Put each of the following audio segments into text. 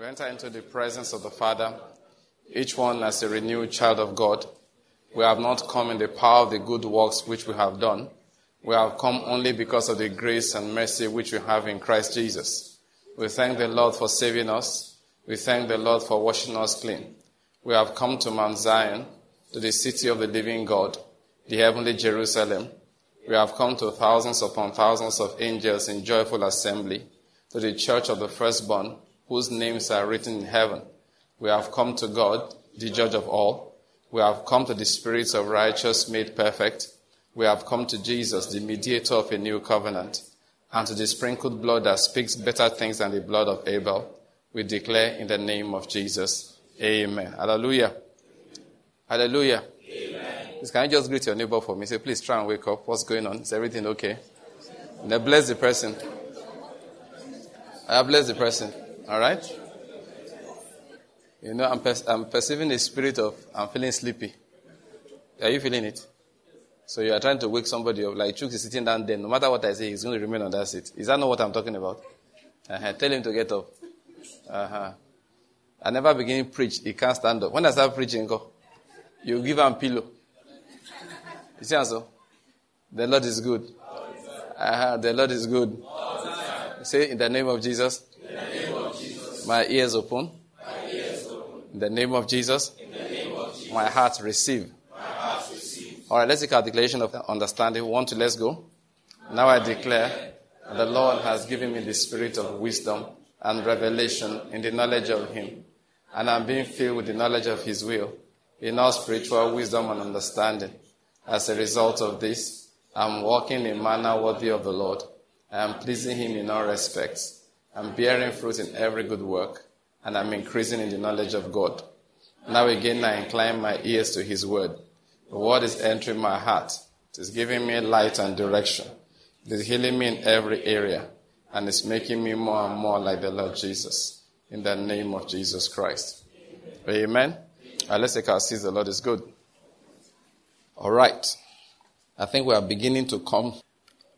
We enter into the presence of the Father, each one as a renewed child of God. We have not come in the power of the good works which we have done. We have come only because of the grace and mercy which we have in Christ Jesus. We thank the Lord for saving us. We thank the Lord for washing us clean. We have come to Mount Zion, to the city of the living God, the heavenly Jerusalem. We have come to thousands upon thousands of angels in joyful assembly, to the church of the firstborn, whose names are written in heaven. We have come to God, the judge of all. We have come to the spirits of righteous made perfect. We have come to Jesus, the mediator of a new covenant, and to the sprinkled blood that speaks better things than the blood of Abel. We declare in the name of Jesus. Amen. Hallelujah. Hallelujah. Amen. Can you just greet your neighbor for me? Say, please try and wake up. What's going on? Is everything okay? Now bless the person. I bless the person. All right? You know, I'm, per- I'm perceiving a spirit of, I'm feeling sleepy. Are you feeling it? So you are trying to wake somebody up. Like Chuk is sitting down there. No matter what I say, he's going to remain on that seat. Is that not what I'm talking about? Uh-huh. Tell him to get up. Uh-huh. I never begin to preach. He can't stand up. When I start preaching, go. You give him pillow. You see so? The Lord is good. Uh-huh. The Lord is good. Say in the name of Jesus. My ears open. My ears open. In the name of Jesus. In the name of Jesus. My heart receive. My heart receive. All right, let's take our declaration of understanding. One, two, let's go. Now I declare the Lord has given me the spirit of wisdom and revelation in the knowledge of Him, and I'm being filled with the knowledge of His will in all spiritual wisdom and understanding. As a result of this, I'm walking in manner worthy of the Lord. I am pleasing Him in all respects. I'm bearing fruit in every good work, and I'm increasing in the knowledge of God. Now again, I incline my ears to His word. The word is entering my heart. It is giving me light and direction. It is healing me in every area, and it's making me more and more like the Lord Jesus. In the name of Jesus Christ. Amen. Uh, let's take our seats. The Lord is good. All right. I think we are beginning to come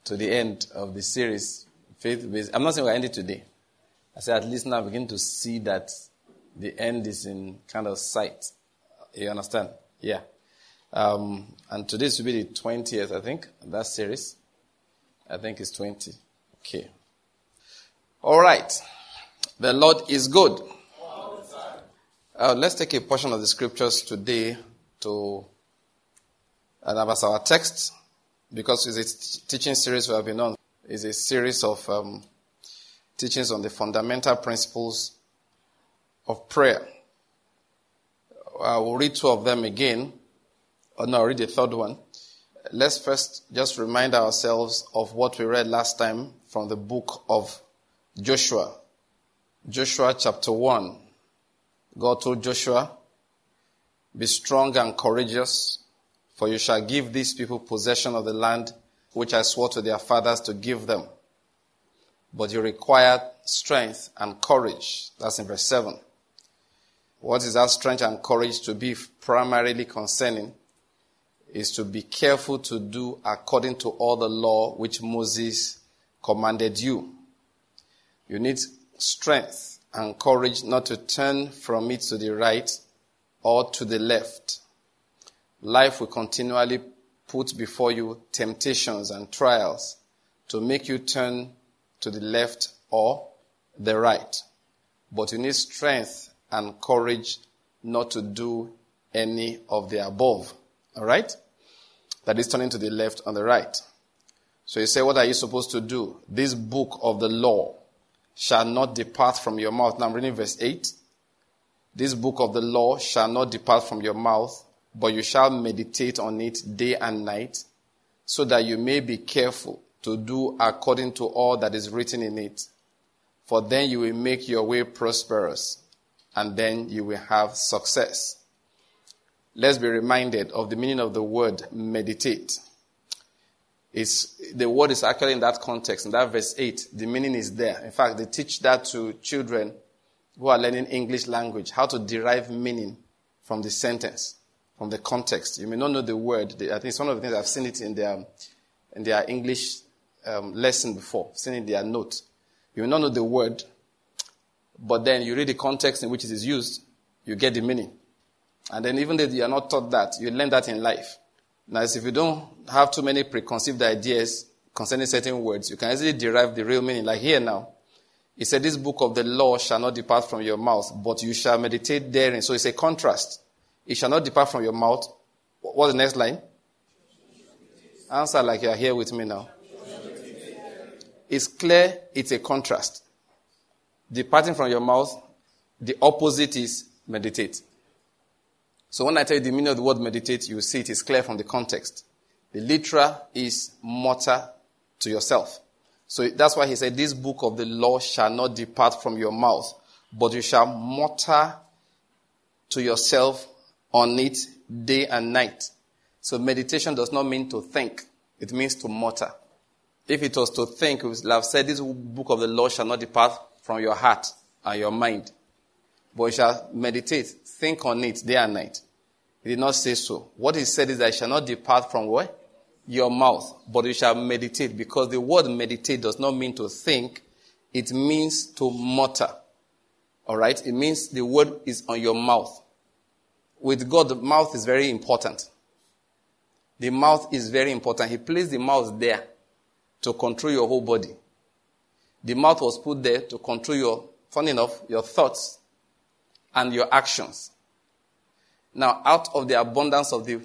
to the end of the series, Faith Based. I'm not saying we're ending today. I say at least now begin to see that the end is in kind of sight. You understand? Yeah. Um, and today should be the 20th, I think, that series. I think it's 20. Okay. All right. The Lord is good. Uh, let's take a portion of the scriptures today to, and as our text, because it's a teaching series we have been on. It's a series of um, teachings on the fundamental principles of prayer. I will read two of them again. Oh, no, I'll read the third one. Let's first just remind ourselves of what we read last time from the book of Joshua. Joshua chapter 1. God told Joshua, Be strong and courageous, for you shall give these people possession of the land which I swore to their fathers to give them. But you require strength and courage. That's in verse 7. What is that strength and courage to be primarily concerning? Is to be careful to do according to all the law which Moses commanded you. You need strength and courage not to turn from it to the right or to the left. Life will continually put before you temptations and trials to make you turn to the left or the right. But you need strength and courage not to do any of the above. All right? That is turning to the left or the right. So you say, what are you supposed to do? This book of the law shall not depart from your mouth. Now I'm reading verse 8. This book of the law shall not depart from your mouth, but you shall meditate on it day and night, so that you may be careful to do according to all that is written in it. For then you will make your way prosperous, and then you will have success. Let's be reminded of the meaning of the word meditate. It's, the word is actually in that context, in that verse 8. The meaning is there. In fact, they teach that to children who are learning English language, how to derive meaning from the sentence, from the context. You may not know the word. I think it's one of the things I've seen it in their, in their English um, lesson before, seen in their note. You may not know the word, But then you read the context in which it is used, you get the meaning. And then even though you are not taught that, you learn that in life. Now, if you don't have too many preconceived ideas concerning certain words, you can easily derive the real meaning. Like here now, he said, This book of the law shall not depart from your mouth, but you shall meditate therein. So it's a contrast. It shall not depart from your mouth. What's the next line? Answer like you are here with me now. It's clear it's a contrast. Departing from your mouth, the opposite is meditate. So when I tell you the meaning of the word meditate, you see it is clear from the context. The literal is mutter to yourself. So that's why he said, This book of the law shall not depart from your mouth, but you shall mutter to yourself on it day and night. So meditation does not mean to think, it means to mutter. If it was to think, we would have said, This book of the law shall not depart from your heart and your mind. But you shall meditate, think on it day and night. He did not say so. What he said is that it shall not depart from where? Your mouth, but you shall meditate, because the word meditate does not mean to think, it means to mutter. Alright? It means the word is on your mouth. With God, the mouth is very important. The mouth is very important. He placed the mouth there to control your whole body. The mouth was put there to control your, funny enough, your thoughts and your actions. Now, out of the abundance of the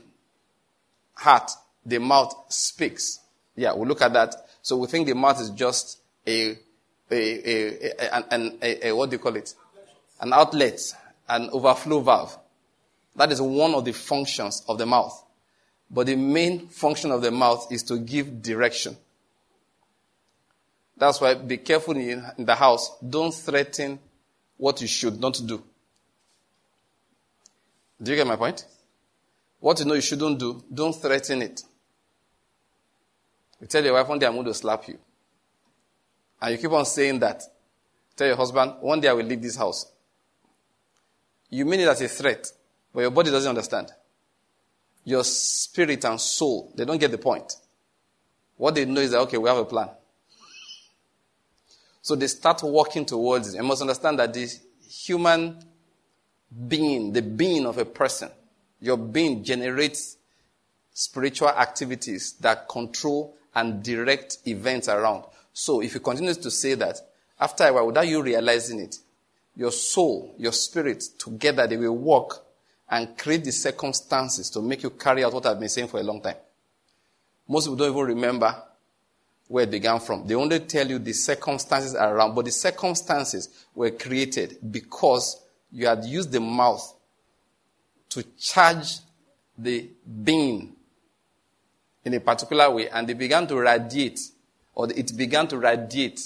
heart, the mouth speaks. Yeah, we'll look at that. So we think the mouth is just a, a, a, a, an, a, a what do you call it? An outlet, an overflow valve. That is one of the functions of the mouth. But the main function of the mouth is to give direction. That's why be careful in, the house. Don't threaten what you should not do. Do you get my point? What you know you shouldn't do, don't threaten it. You tell your wife, one day I'm going to slap you. And you keep on saying that. Tell your husband, one day I will leave this house. You mean it as a threat, but your body doesn't understand. Your spirit and soul, they don't get the point. What they know is that, okay, we have a plan. So they start walking towards it. You must understand that this human being, the being of a person, your being generates spiritual activities that control and direct events around. So if you continue to say that, after a while, without you realizing it, your soul, your spirit, together they will work and create the circumstances to make you carry out what I've been saying for a long time. Most people don't even remember where it began from. They only tell you the circumstances around, but the circumstances were created because you had used the mouth to charge the being in a particular way, and they began to radiate, or it began to radiate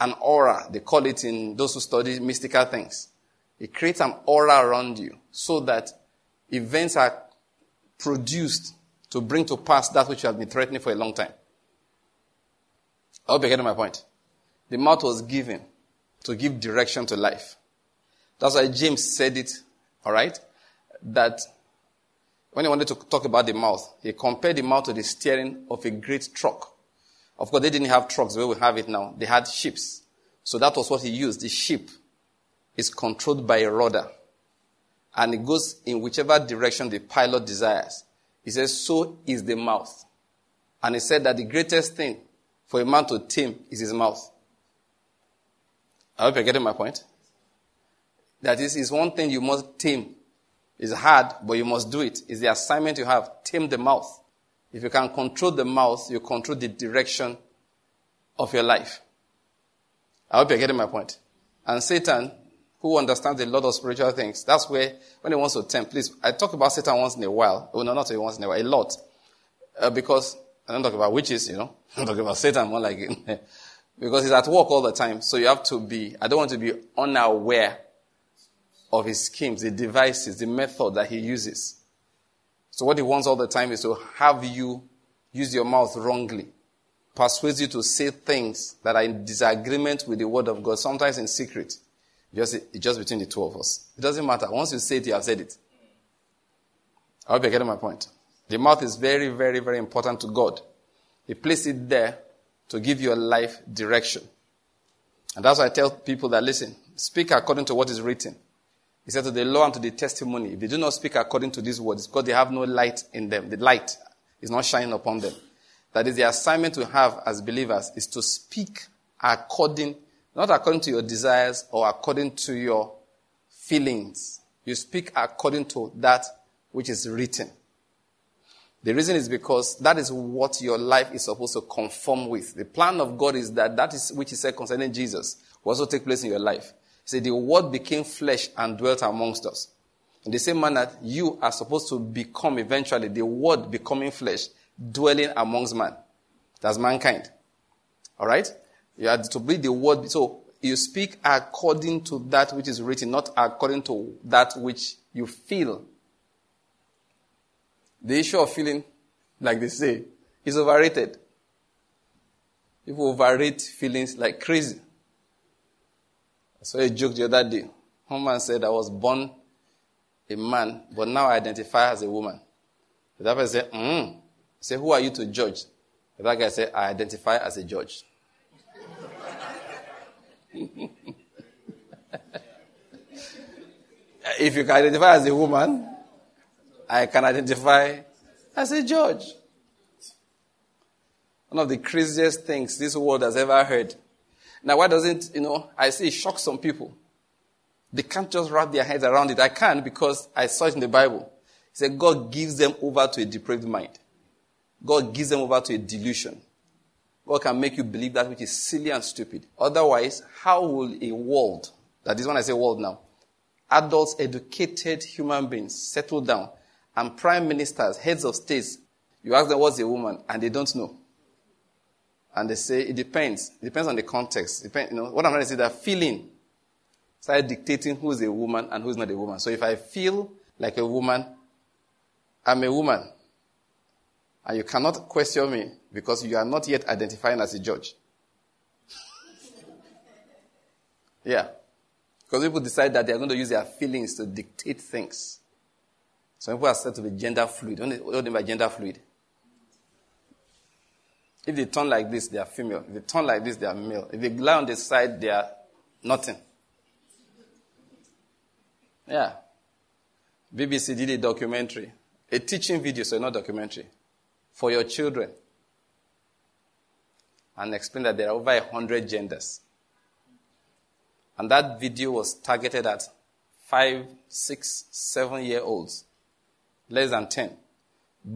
an aura. They call it in those who study mystical things. It creates an aura around you so that events are produced to bring to pass that which you have been threatening for a long time. I hope you're getting my point. The mouth was given to give direction to life. That's why James said it, alright? That when he wanted to talk about the mouth, he compared the mouth to the steering of a great truck. Of course, they didn't have trucks the way we have it now. They had ships. So that was what he used. The ship is controlled by a rudder. And it goes in whichever direction the pilot desires. He says, so is the mouth. And he said that the greatest thing for a man to tame is his mouth. I hope you're getting my point. That is, is one thing you must tame. It's hard, but you must do it. It's the assignment you have. Tame the mouth. If you can control the mouth, you control the direction of your life. I hope you're getting my point. And Satan, who understands a lot of spiritual things, that's where, when he wants to tempt, please, I talk about Satan once in a while. Oh, no, not once in a while, a lot. Uh, because I don't talk about witches, you know. I'm talking about Satan more like it. because he's at work all the time. So you have to be, I don't want to be unaware of his schemes, the devices, the method that he uses. So what he wants all the time is to have you use your mouth wrongly. Persuade you to say things that are in disagreement with the word of God, sometimes in secret. Just, just between the two of us. It doesn't matter. Once you say it, you have said it. I hope you're getting my point. The mouth is very, very, very important to God. He placed it there to give your life direction. And that's why I tell people that listen, speak according to what is written. He said to the law and to the testimony, if they do not speak according to these words, because they have no light in them, the light is not shining upon them. That is the assignment we have as believers is to speak according, not according to your desires or according to your feelings. You speak according to that which is written. The reason is because that is what your life is supposed to conform with. The plan of God is that that is which he said concerning Jesus will also take place in your life. Said, The word became flesh and dwelt amongst us. In the same manner, you are supposed to become eventually the word becoming flesh, dwelling amongst man. That's mankind. Alright? You are to be the word. So you speak according to that which is written, not according to that which you feel the issue of feeling, like they say, is overrated. People overrate feelings like crazy. I saw a joke the other day. One man said, I was born a man, but now I identify as a woman. The other person said, mm. Say, who are you to judge? The other guy said, I identify as a judge. if you can identify as a woman, I can identify as a judge. One of the craziest things this world has ever heard. Now, why doesn't, you know, I see it shocks some people. They can't just wrap their heads around it. I can because I saw it in the Bible. He said God gives them over to a depraved mind. God gives them over to a delusion. God can make you believe that which is silly and stupid. Otherwise, how will a world, that is when I say world now, adults, educated human beings settle down and prime ministers, heads of states, you ask them what's a woman, and they don't know. And they say it depends. It depends on the context. Depend, you know, what I'm trying to say that feeling started dictating who's a woman and who's not a woman. So if I feel like a woman, I'm a woman. And you cannot question me because you are not yet identifying as a judge. yeah. Because people decide that they are going to use their feelings to dictate things. Some people are said to be gender fluid. What do you mean by gender fluid? If they turn like this, they are female. If they turn like this, they are male. If they lie on the side, they are nothing. Yeah. BBC did a documentary, a teaching video, so not documentary, for your children. And explain that there are over a hundred genders. And that video was targeted at five, six, seven year olds less than 10.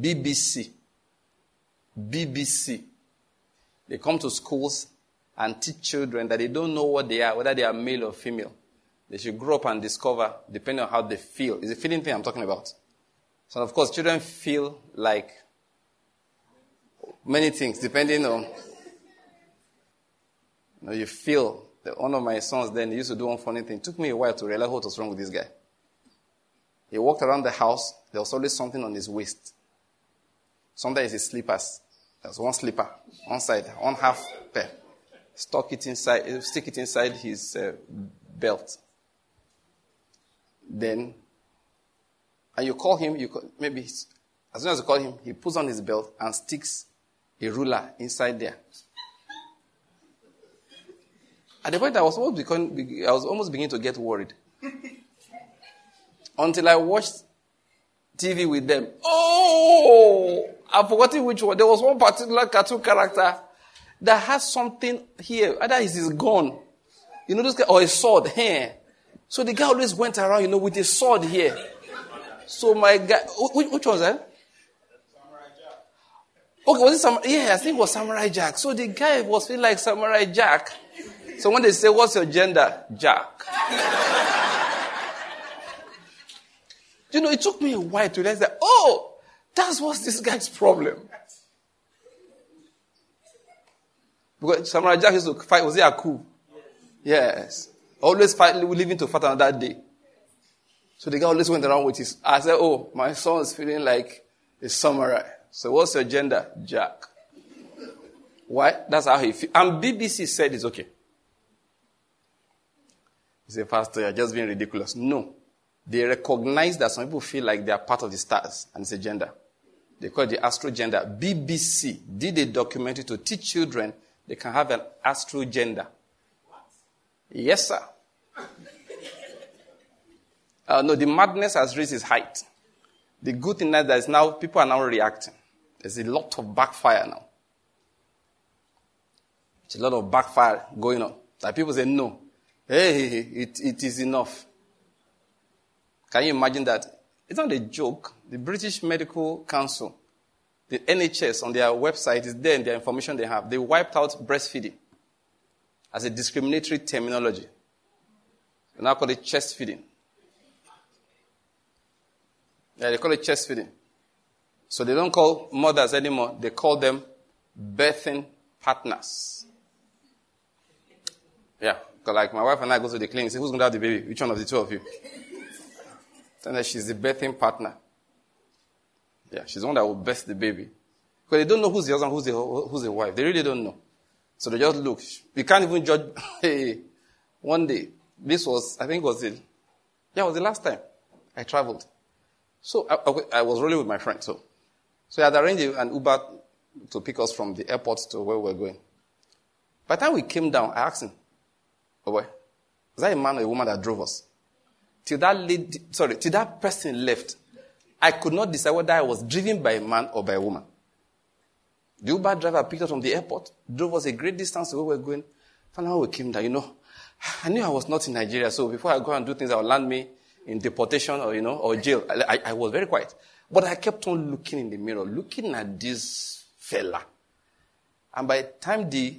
BBC. BBC. They come to schools and teach children that they don't know what they are, whether they are male or female. They should grow up and discover, depending on how they feel. It's a feeling thing I'm talking about. So, of course, children feel like many things, depending on. You know, you feel. That one of my sons then used to do one funny thing. It took me a while to realize what was wrong with this guy. He walked around the house. There was always something on his waist. Sometimes his slippers. There's one slipper, one side, one half pair. Stuck it inside, stick it inside his uh, belt. Then, and you call him, you call, maybe as soon as you call him, he puts on his belt and sticks a ruler inside there. At the point I was almost I was almost beginning to get worried until I watched TV with them. Oh, I've forgotten which one. There was one particular cartoon character that has something here. Either it's his gun, you know, this guy, or a sword here. So the guy always went around, you know, with a sword here. So my guy, which, which was that? Okay, was it some? Yeah, I think it was Samurai Jack. So the guy was feeling like Samurai Jack. So when they say, "What's your gender?" Jack. You know, it took me a while to realize that, oh, that's what's this guy's problem. Because Samurai Jack used to fight, was he a coup? Yes. Always fight, living to fight another day. So the guy always went around with his, I said, oh, my son is feeling like a samurai. So what's your gender? Jack. Why? That's how he feels. And BBC said it's okay. He said, Pastor, you're just being ridiculous. No. They recognize that some people feel like they are part of the stars and it's a gender. They call it the astro gender. BBC did a documentary to teach children they can have an astro gender. Yes, sir. Uh, no, the madness has reached its height. The good thing is that now people are now reacting. There's a lot of backfire now. There's a lot of backfire going on. Like people say, no, hey, it, it is enough. Can you imagine that? It's not a joke. The British Medical Council, the NHS on their website is there in their information they have. They wiped out breastfeeding as a discriminatory terminology. They now call it chest feeding. Yeah, they call it chest feeding. So they don't call mothers anymore. They call them birthing partners. Yeah. Like my wife and I go to the clinic, say, who's going to have the baby? Which one of the two of you? And she's the birthing partner. Yeah, she's the one that will birth the baby. Because they don't know who's the husband, who's the, who's the wife. They really don't know. So they just look. You can't even judge. hey, one day, this was, I think was it. Yeah, it was the last time I traveled. So I, I, was rolling with my friend. So, so I had arranged an Uber to pick us from the airport to where we were going. By the time we came down, I asked him, Oh boy, was that a man or a woman that drove us? Till that lady, sorry, till that person left, I could not decide whether I was driven by a man or by a woman. The Uber driver picked us from the airport, drove us a great distance to where we were going. Finally, we came down, you know, I knew I was not in Nigeria, so before I go and do things that will land me in deportation or, you know, or jail, I, I was very quiet. But I kept on looking in the mirror, looking at this fella. And by time the,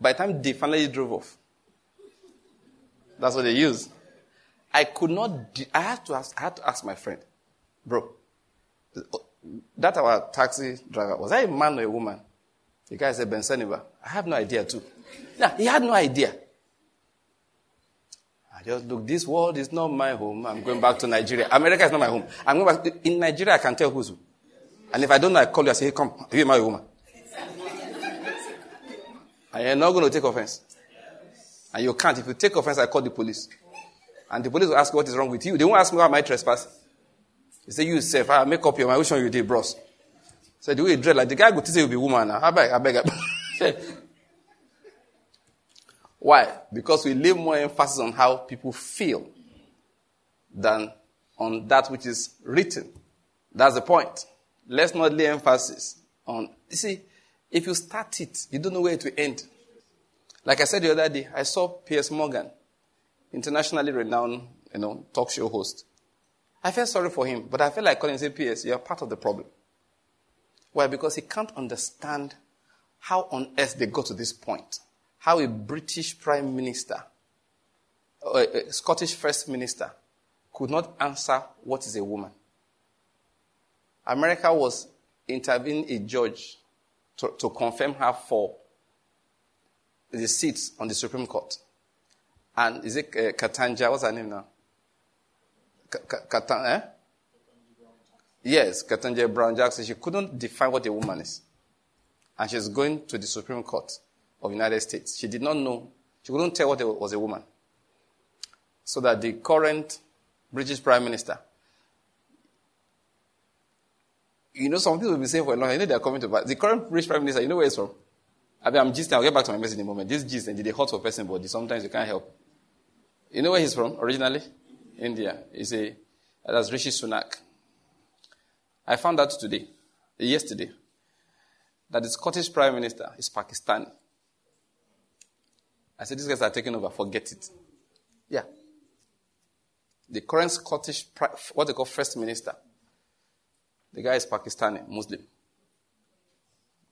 by time they finally drove off, that's what they use. I could not, I had to ask, I had to ask my friend, bro, that our taxi driver, was I a man or a woman? The guy said, Ben Seniva. I have no idea too. Now, he had no idea. I just look, this world is not my home. I'm going back to Nigeria. America is not my home. I'm going back. In Nigeria, I can tell who's who. And if I don't know, I call you and say, hey, come, are you my woman? and you're not going to take offense. And you can't. If you take offense, I call the police. And the police will ask what is wrong with you. They won't ask me why am I trespassing. They say, you yourself, I make up your mind. Which one you did, bros? So the way you dread, like the guy go to say you'll be woman now. I beg, I beg. I beg. Why? Because we lay more emphasis on how people feel than on that which is written. That's the point. Let's not lay emphasis on. You see, if you start it, you don't know where to end. Like I said the other day, I saw Piers Morgan, internationally renowned, you know, talk show host. I felt sorry for him, but I felt like calling and say, Piers, you're part of the problem. Why? Because he can't understand how on earth they got to this point. How a British prime minister, or a Scottish first minister, could not answer what is a woman. America was intervening a judge to, to confirm her for the seats on the Supreme Court. And is it uh, Katanja? What's her name now? Katan, eh? Yes, Ketanji Brown Jackson. She couldn't define what a woman is. And she's going to the Supreme Court of United States. She did not know. She couldn't tell what it was a woman. So that the current British Prime Minister, you know, some people will be saying for a long time, you know they're coming to back. The current British Prime Minister, you know where he's from? I mean, I'm just, I'll get back to my message in a moment. This gist, and they hot for person body. Sometimes you can't help. You know where he's from originally? India. He's a, that's Rishi Sunak. I found out today, yesterday, that the Scottish Prime Minister is Pakistani. I said, these guys are taking over, forget it. Yeah. The current Scottish, what they call First Minister, the guy is Pakistani, Muslim.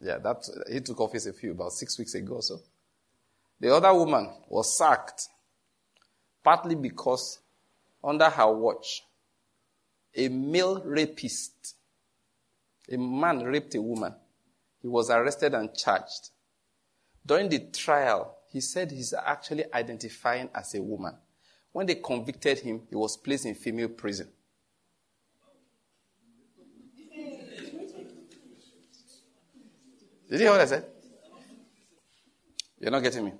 Yeah, that, he took office a few, about six weeks ago or so. The other woman was sacked, partly because under her watch, a male rapist, a man raped a woman. He was arrested and charged. During the trial, he said he's actually identifying as a woman. When they convicted him, he was placed in female prison. Did you hear what I said? You're not getting me.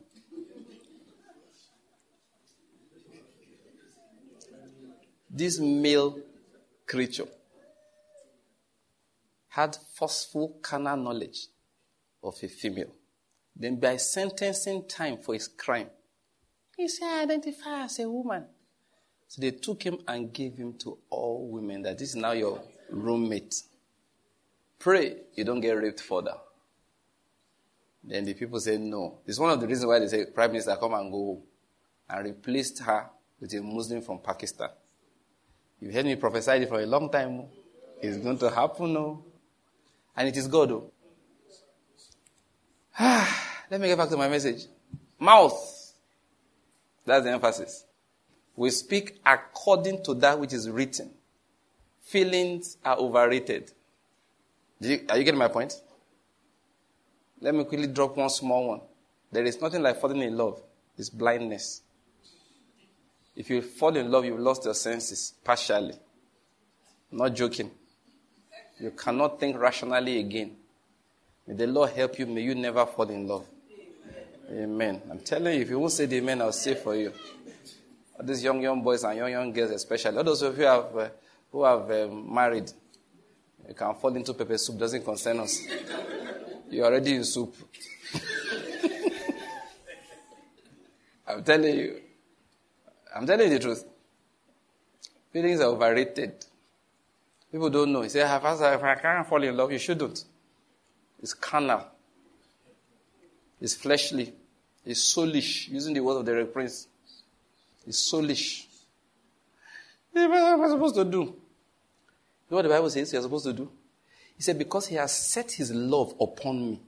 This male creature had forceful carnal knowledge of a female. Then, by sentencing time for his crime, He said, I identify as a woman. So they took him and gave him to all women that this is now your roommate. Pray you don't get raped further. Then the people said no. It's one of the reasons why they say, Prime Minister, come and go. And replaced her with a Muslim from Pakistan. You've heard me prophesy it for a long time. Oh. It's going to happen, no? And it is God, though. Oh. Ah. Let me get back to my message. Mouth. That's the emphasis. We speak according to that which is written. Feelings are overrated. You, are you getting my point? Let me quickly drop one small one. There is nothing like falling in love. It's blindness. If you fall in love, you've lost your senses partially. not joking. You cannot think rationally again. May the Lord help you. May you never fall in love. Amen. I'm telling you, if you won't say the amen, I'll say for you. All these young, young boys and young, young girls, especially. All those of you have, uh, who have um, married, you can fall into pepper soup, doesn't concern us. You're already in soup. I'm telling you. I'm telling you the truth. Feelings are overrated. People don't know. You say, if I can't fall in love, you shouldn't. It's carnal. It's fleshly. It's soulish. Using the word of the Prince. It's soulish. What am I supposed to do? You know what the Bible says you're supposed to do? He said, Because he has set his love upon me.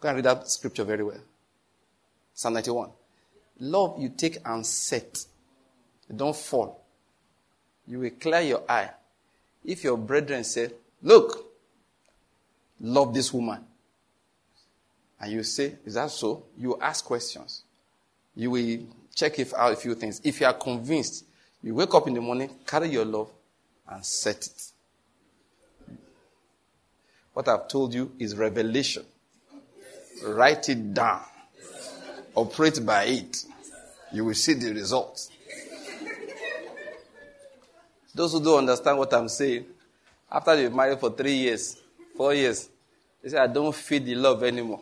Go and read that scripture very well. Psalm 91. Love you take and set. You don't fall. You will clear your eye. If your brethren say, Look, love this woman. And you say, Is that so? You ask questions. You will check if out a few things. If you are convinced, you wake up in the morning, carry your love, and set it. What I've told you is revelation. Write it down. Operate by it. You will see the results. Those who don't understand what I'm saying, after they've married for three years, four years, they say, I don't feel the love anymore.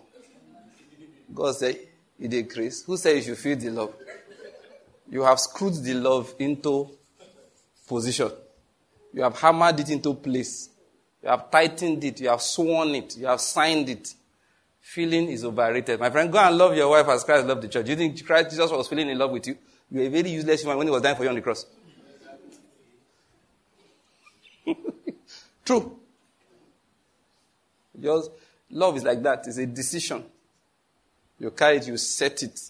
God said, You decrease. Who said you should feel the love? You have screwed the love into position. You have hammered it into place. You have tightened it. You have sworn it. You have signed it. Feeling is overrated. My friend, go and love your wife as Christ loved the church. Do you think Christ Jesus was feeling in love with you? You were a very useless human when he was dying for you on the cross. True. Just love is like that. It's a decision. You carry it, you set it.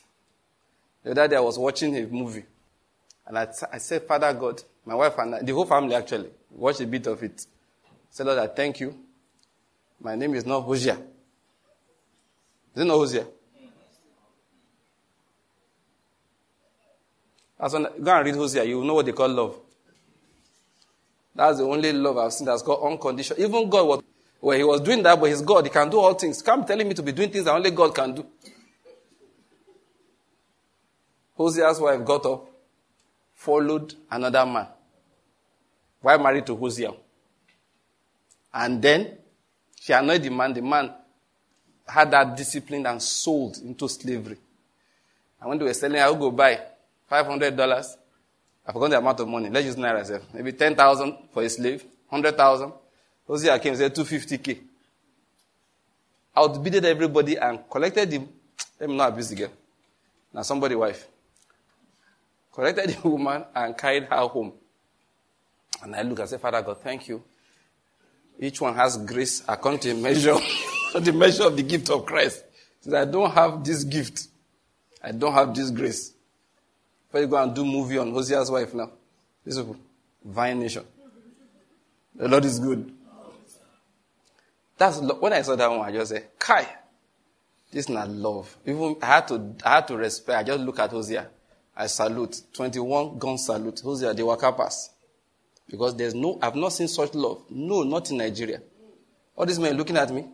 The other day I was watching a movie. And I, I said, Father God, my wife and I, the whole family actually, watched a bit of it. I said, Lord, I thank you. My name is not Hosea. Is it not Hosea? As when, go and read Hosea, you know what they call love. That's the only love I've seen that's got unconditional. Even God was, well, he was doing that, but he's God. He can do all things. Come telling me to be doing things that only God can do. Hosea's wife got up, followed another man. Why married to Hosea? And then she annoyed the man. The man had that discipline and sold into slavery. And when they were selling, I would go buy $500. I forgot the amount of money. Let's use Naira self. Maybe 10,000 for a slave, 100,000. Hosea came and said 250K. Outbidded everybody and collected the, let me not abuse the girl. Now somebody wife. Collected the woman and carried her home. And I look and say, Father God, thank you. Each one has grace according to the measure, the measure of the gift of Christ. Says, I don't have this gift. I don't have this grace. Where you go and do movie on Hosea's wife now? This is Vine Nation. The Lord is good. That's when I saw that one, I just said, Kai, this is not love. Even I had to I had to respect. I just look at Hosea. I salute. 21 gun salute. Hosea, they were pass. Because there's no, I've not seen such love. No, not in Nigeria. All these men looking at me.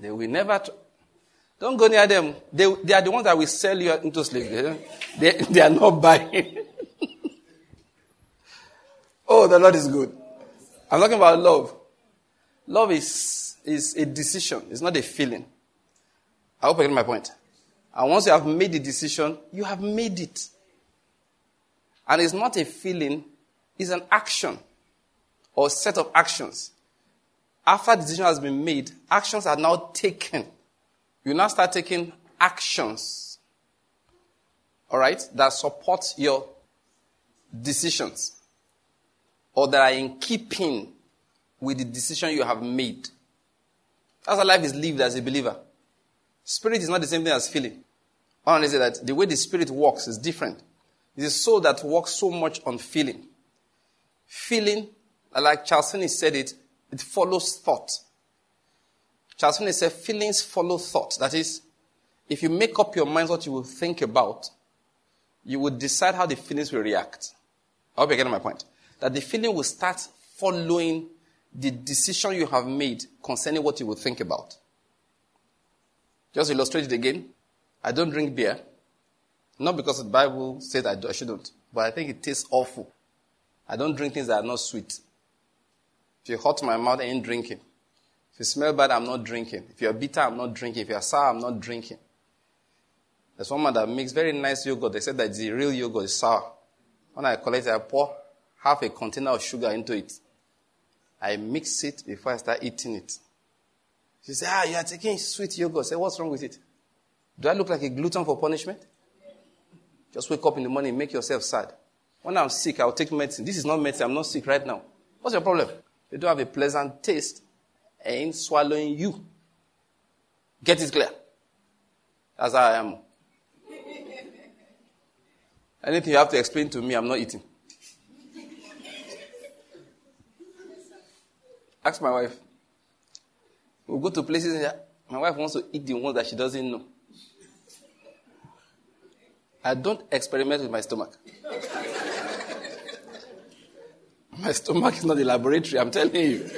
They will never, tr- don't go near them. They, they are the ones that will sell you into slavery. They, they are not buying. oh, the Lord is good. I'm talking about love. Love is, is a decision. It's not a feeling. I hope I get my point. And once you have made the decision, you have made it. And it's not a feeling, it's an action or set of actions. After the decision has been made, actions are now taken. You now start taking actions, all right, that support your decisions or that are in keeping with the decision you have made. That's how life is lived as a believer. Spirit is not the same thing as feeling. I want to say that the way the spirit works is different. It is soul that works so much on feeling. Feeling, like Charles Finney said it, it follows thought. Charles Finney said feelings follow thought. That is, if you make up your mind what you will think about, you will decide how the feelings will react. I hope you're getting my point. That the feeling will start following the decision you have made concerning what you will think about. Just illustrate it again. I don't drink beer. Not because the Bible says I, shouldn't, but I think it tastes awful. I don't drink things that are not sweet. If you hurt my mouth, I ain't drinking. If you smell bad, I'm not drinking. If you're bitter, I'm not drinking. If you're sour, I'm not drinking. There's one man that makes very nice yogurt. They said that the real yogurt is sour. When I collect it, I pour half a container of sugar into it. I mix it before I start eating it. She said, Ah, you are taking sweet yogurt. Said, What's wrong with it? Do I look like a glutton for punishment? Just wake up in the morning, make yourself sad. When I'm sick, I'll take medicine. This is not medicine. I'm not sick right now. What's your problem? You don't have a pleasant taste in swallowing you. Get it clear. That's how I am. Anything you have to explain to me, I'm not eating. Ask my wife. We'll go to places and my wife wants to eat the ones that she doesn't know. I don't experiment with my stomach. my stomach is not a laboratory, I'm telling you.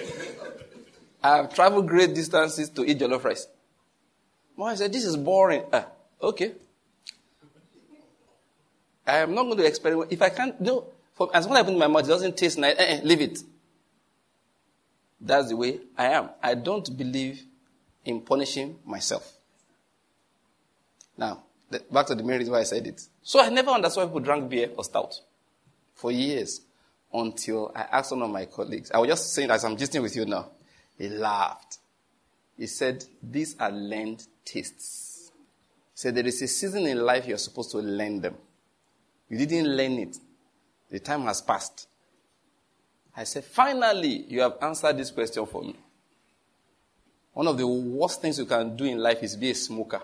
I have traveled great distances to eat jollof rice. My wife said, This is boring. Ah, okay. I am not going to experiment. If I can't do, for, as long as I put in my mouth, it doesn't taste nice, eh, eh, leave it. That's the way I am. I don't believe in punishing myself. Now, back to the main reason why I said it. So I never understood why people drank beer or stout for years until I asked one of my colleagues. I was just saying as I'm gisting with you now. He laughed. He said, These are learned tastes. He said, There is a season in life you're supposed to learn them. You didn't learn it. The time has passed. I said, Finally, you have answered this question for me. One of the worst things you can do in life is be a smoker.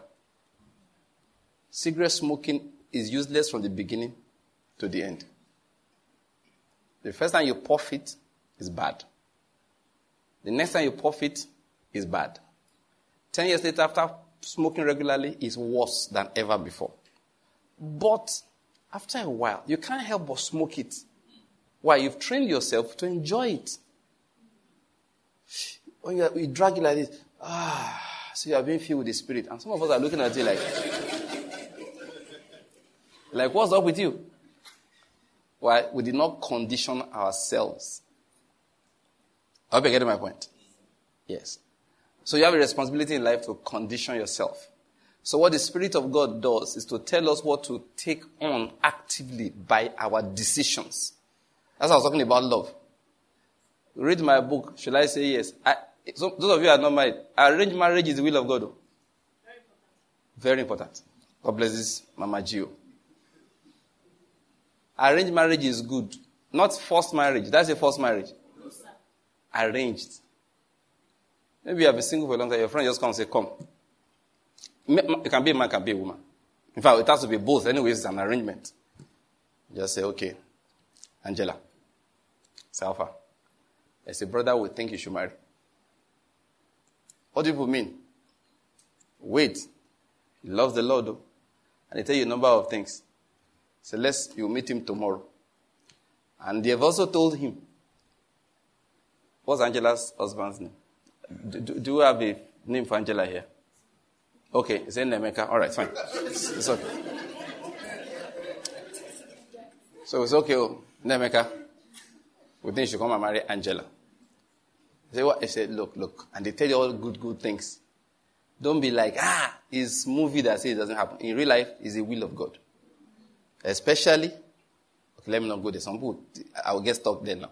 Cigarette smoking is useless from the beginning to the end. The first time you puff it is bad. The next time you puff it is bad. Ten years later, after smoking regularly, is worse than ever before. But after a while, you can't help but smoke it. Why? You've trained yourself to enjoy it. When you, you drag it like this, ah, so you are being filled with the Spirit. And some of us are looking at you like, like, what's up with you? Why? We did not condition ourselves. I hope you're getting my point. Yes. So you have a responsibility in life to condition yourself. So what the Spirit of God does is to tell us what to take on actively by our decisions. That's what I was talking about love. Read my book. Shall I say yes? I, so those of you are not married. Arranged marriage is the will of God. Oh. Very important. God bless this, Mama Gio. Arranged marriage is good. Not forced marriage. That's a forced marriage. Arranged. Maybe you have been single for a long time. Your friend just comes and say, come. It can be a man, can be a woman. In fact, it has to be both. Anyways, it's an arrangement. Just say, okay, Angela, Salfa, as a brother would think you should marry. What do people mean? Wait. He loves the Lord, though. And they tell you a number of things. So let's, you meet him tomorrow. And they have also told him, what's Angela's husband's name? Do, do, do you have a name for Angela here? Okay, it's in Nemeka? All right, fine. It's, it's okay. So it's okay, oh, Nemeka. You should come and marry Angela. He said, what? He said, look, look. And they tell you all good, good things. Don't be like, ah, it's movie that says it doesn't happen. In real life, it's the will of God. Especially, okay, let me not go there. Some people, I will get stuck there now.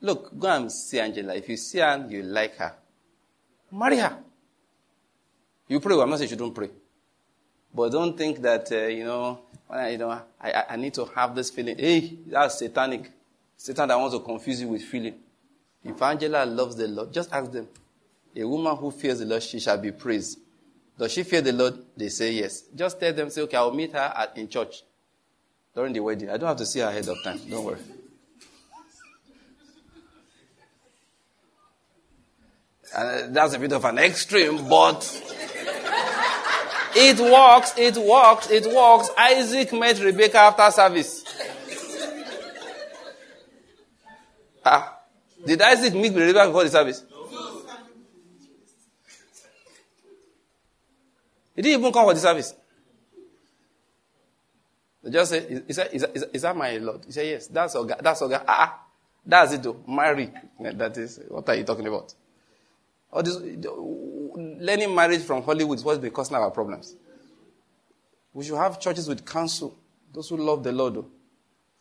Look, go and see Angela. If you see her you like her, marry her. You pray. I'm not saying you don't pray. But don't think that, uh, you know, I, you know I, I need to have this feeling. Hey, that's satanic. Satan that wants to confuse you with feeling. If Angela loves the Lord, just ask them. A woman who fears the Lord, she shall be praised. Does she fear the Lord? They say yes. Just tell them, say, okay, I'll meet her at, in church during the wedding. I don't have to see her ahead of time. Don't worry. And uh, that's a bit of an extreme, but it works, it works, it works. Isaac met Rebecca after service. Ah, did Isaac meet Rebecca before the service? He didn't even come for the service. They just said, is, is, is that my Lord? He said, yes, that's Oga. That's Oga. Ah, ah, that's it though. Marry. That is, what are you talking about? All this, learning marriage from Hollywood is what's been causing our problems. We should have churches with counsel. Those who love the Lord, though.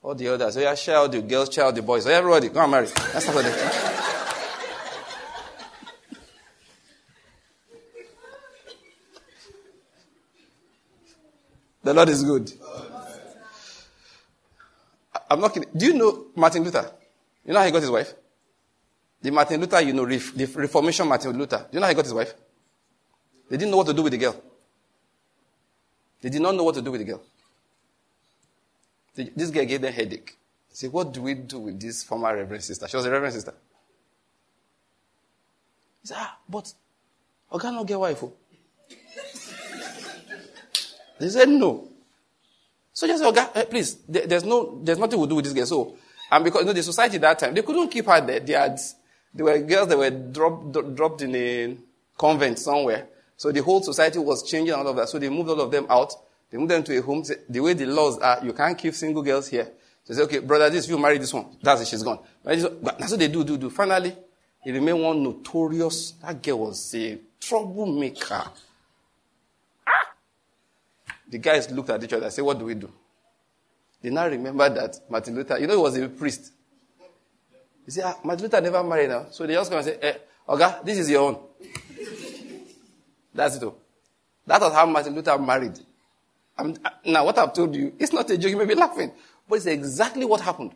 All the others. So yeah, all the girls, all the boys. Oh, so everybody, go and marry. That's not what they The Lord is good. I'm not kidding. Do you know Martin Luther? You know how he got his wife? The Martin Luther, you know, the Reformation Martin Luther. Do you know how he got his wife? They didn't know what to do with the girl. They did not know what to do with the girl. This girl gave them headache. They said, what do we do with this former reverend sister? She was a reverend sister. He said, ah, but I cannot get wife. They said no. So just say, okay, eh, please, there's no, there's nothing we do with this girl. So, and because you know, the society that time, they couldn't keep her there. They had, there were girls that were dropped, dropped in a convent somewhere. So the whole society was changing all of that. So they moved all of them out. They moved them to a home. The way the laws are, you can't keep single girls here. They say, okay, brother, this, you marry this one. That's it, she's gone. That's what they do, do, do. Finally, it remained one notorious, that girl was a troublemaker. The guys looked at each other and said, What do we do? They now remember that Martin Luther, you know, he was a priest. He said, ah, Martin Luther never married now. So they just come and say, eh, okay, this is your own. That's it. All. That was how Martin Luther married. I'm, now, what I've told you, it's not a joke. You may be laughing, but it's exactly what happened.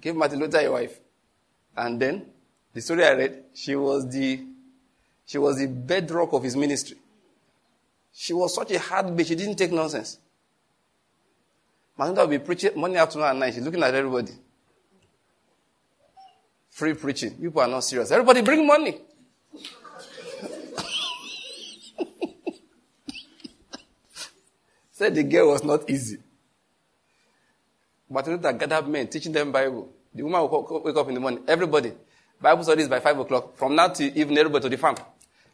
Gave Martin Luther a wife. And then, the story I read, she was the, she was the bedrock of his ministry. She was such a hard bitch. She didn't take nonsense. Matilda will be preaching morning, afternoon, and night. She's looking at everybody. Free preaching. People are not serious. Everybody bring money. Said the girl was not easy. But Martin Luther gathered men, teaching them Bible. The woman will wake up in the morning. Everybody. Bible studies by 5 o'clock. From now to evening, everybody to the farm.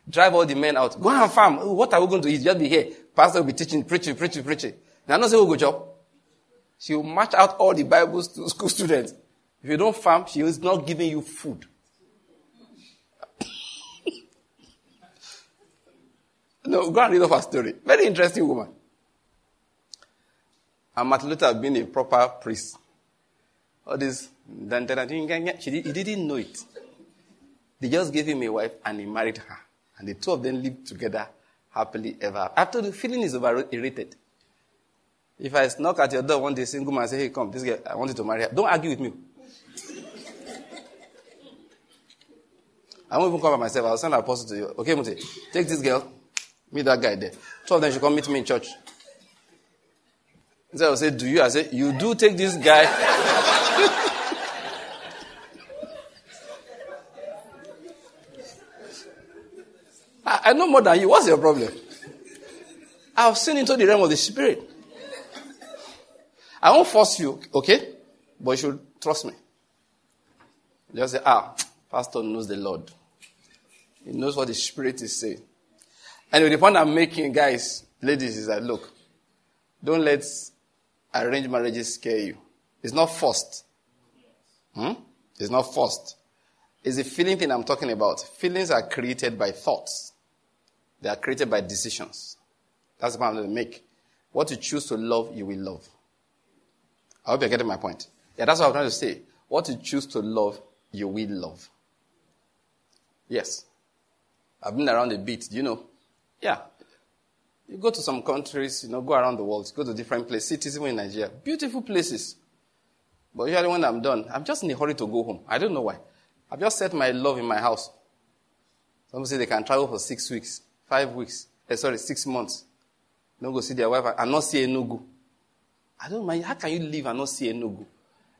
Drive all the men out. Go and farm. Oh, what are we going to eat? Just be here. Pastor will be teaching, preaching, preaching, preaching. Now, not say we go job. She will match out all the Bible school students. If you don't farm, she is not giving you food. no, go and read of her story. Very interesting woman. And Martin Luther being a proper priest. All this, he didn't know it. They just gave him a wife and he married her. And the two of them lived together happily ever. After the feeling is overrated. If I knock at your door one day, single man, and say, hey, come, this girl, I want you to marry her. Don't argue with me. I won't even come by myself. I'll send an apostle to you. Okay, Mute, take this girl, meet that guy there. Two of them should come meet me in church. Instead, I'll say, do you? I say, you do take this guy. I, I know more than you. What's your problem? I've seen into the realm of the spirit. I won't force you, okay? But you should trust me. Just say, ah, pastor knows the Lord. He knows what the spirit is saying. Anyway, the point I'm making, guys, ladies, is that look, don't let arranged marriages scare you. It's not forced. Hmm? It's not forced. It's a feeling thing I'm talking about. Feelings are created by thoughts. They are created by decisions. That's the point I'm going to make. What you choose to love, you will love. I hope you're getting my point. Yeah, that's what I'm trying to say. What you choose to love, you will love. Yes. I've been around a bit, do you know? Yeah. You go to some countries, you know, go around the world, go to different places, cities, even in Nigeria. Beautiful places. But usually when I'm done, I'm just in a hurry to go home. I don't know why. I've just set my love in my house. Some say they can travel for six weeks, five weeks, eh, sorry, six months. No go see their wife and not see a no. I don't mind. How can you live and not see a no?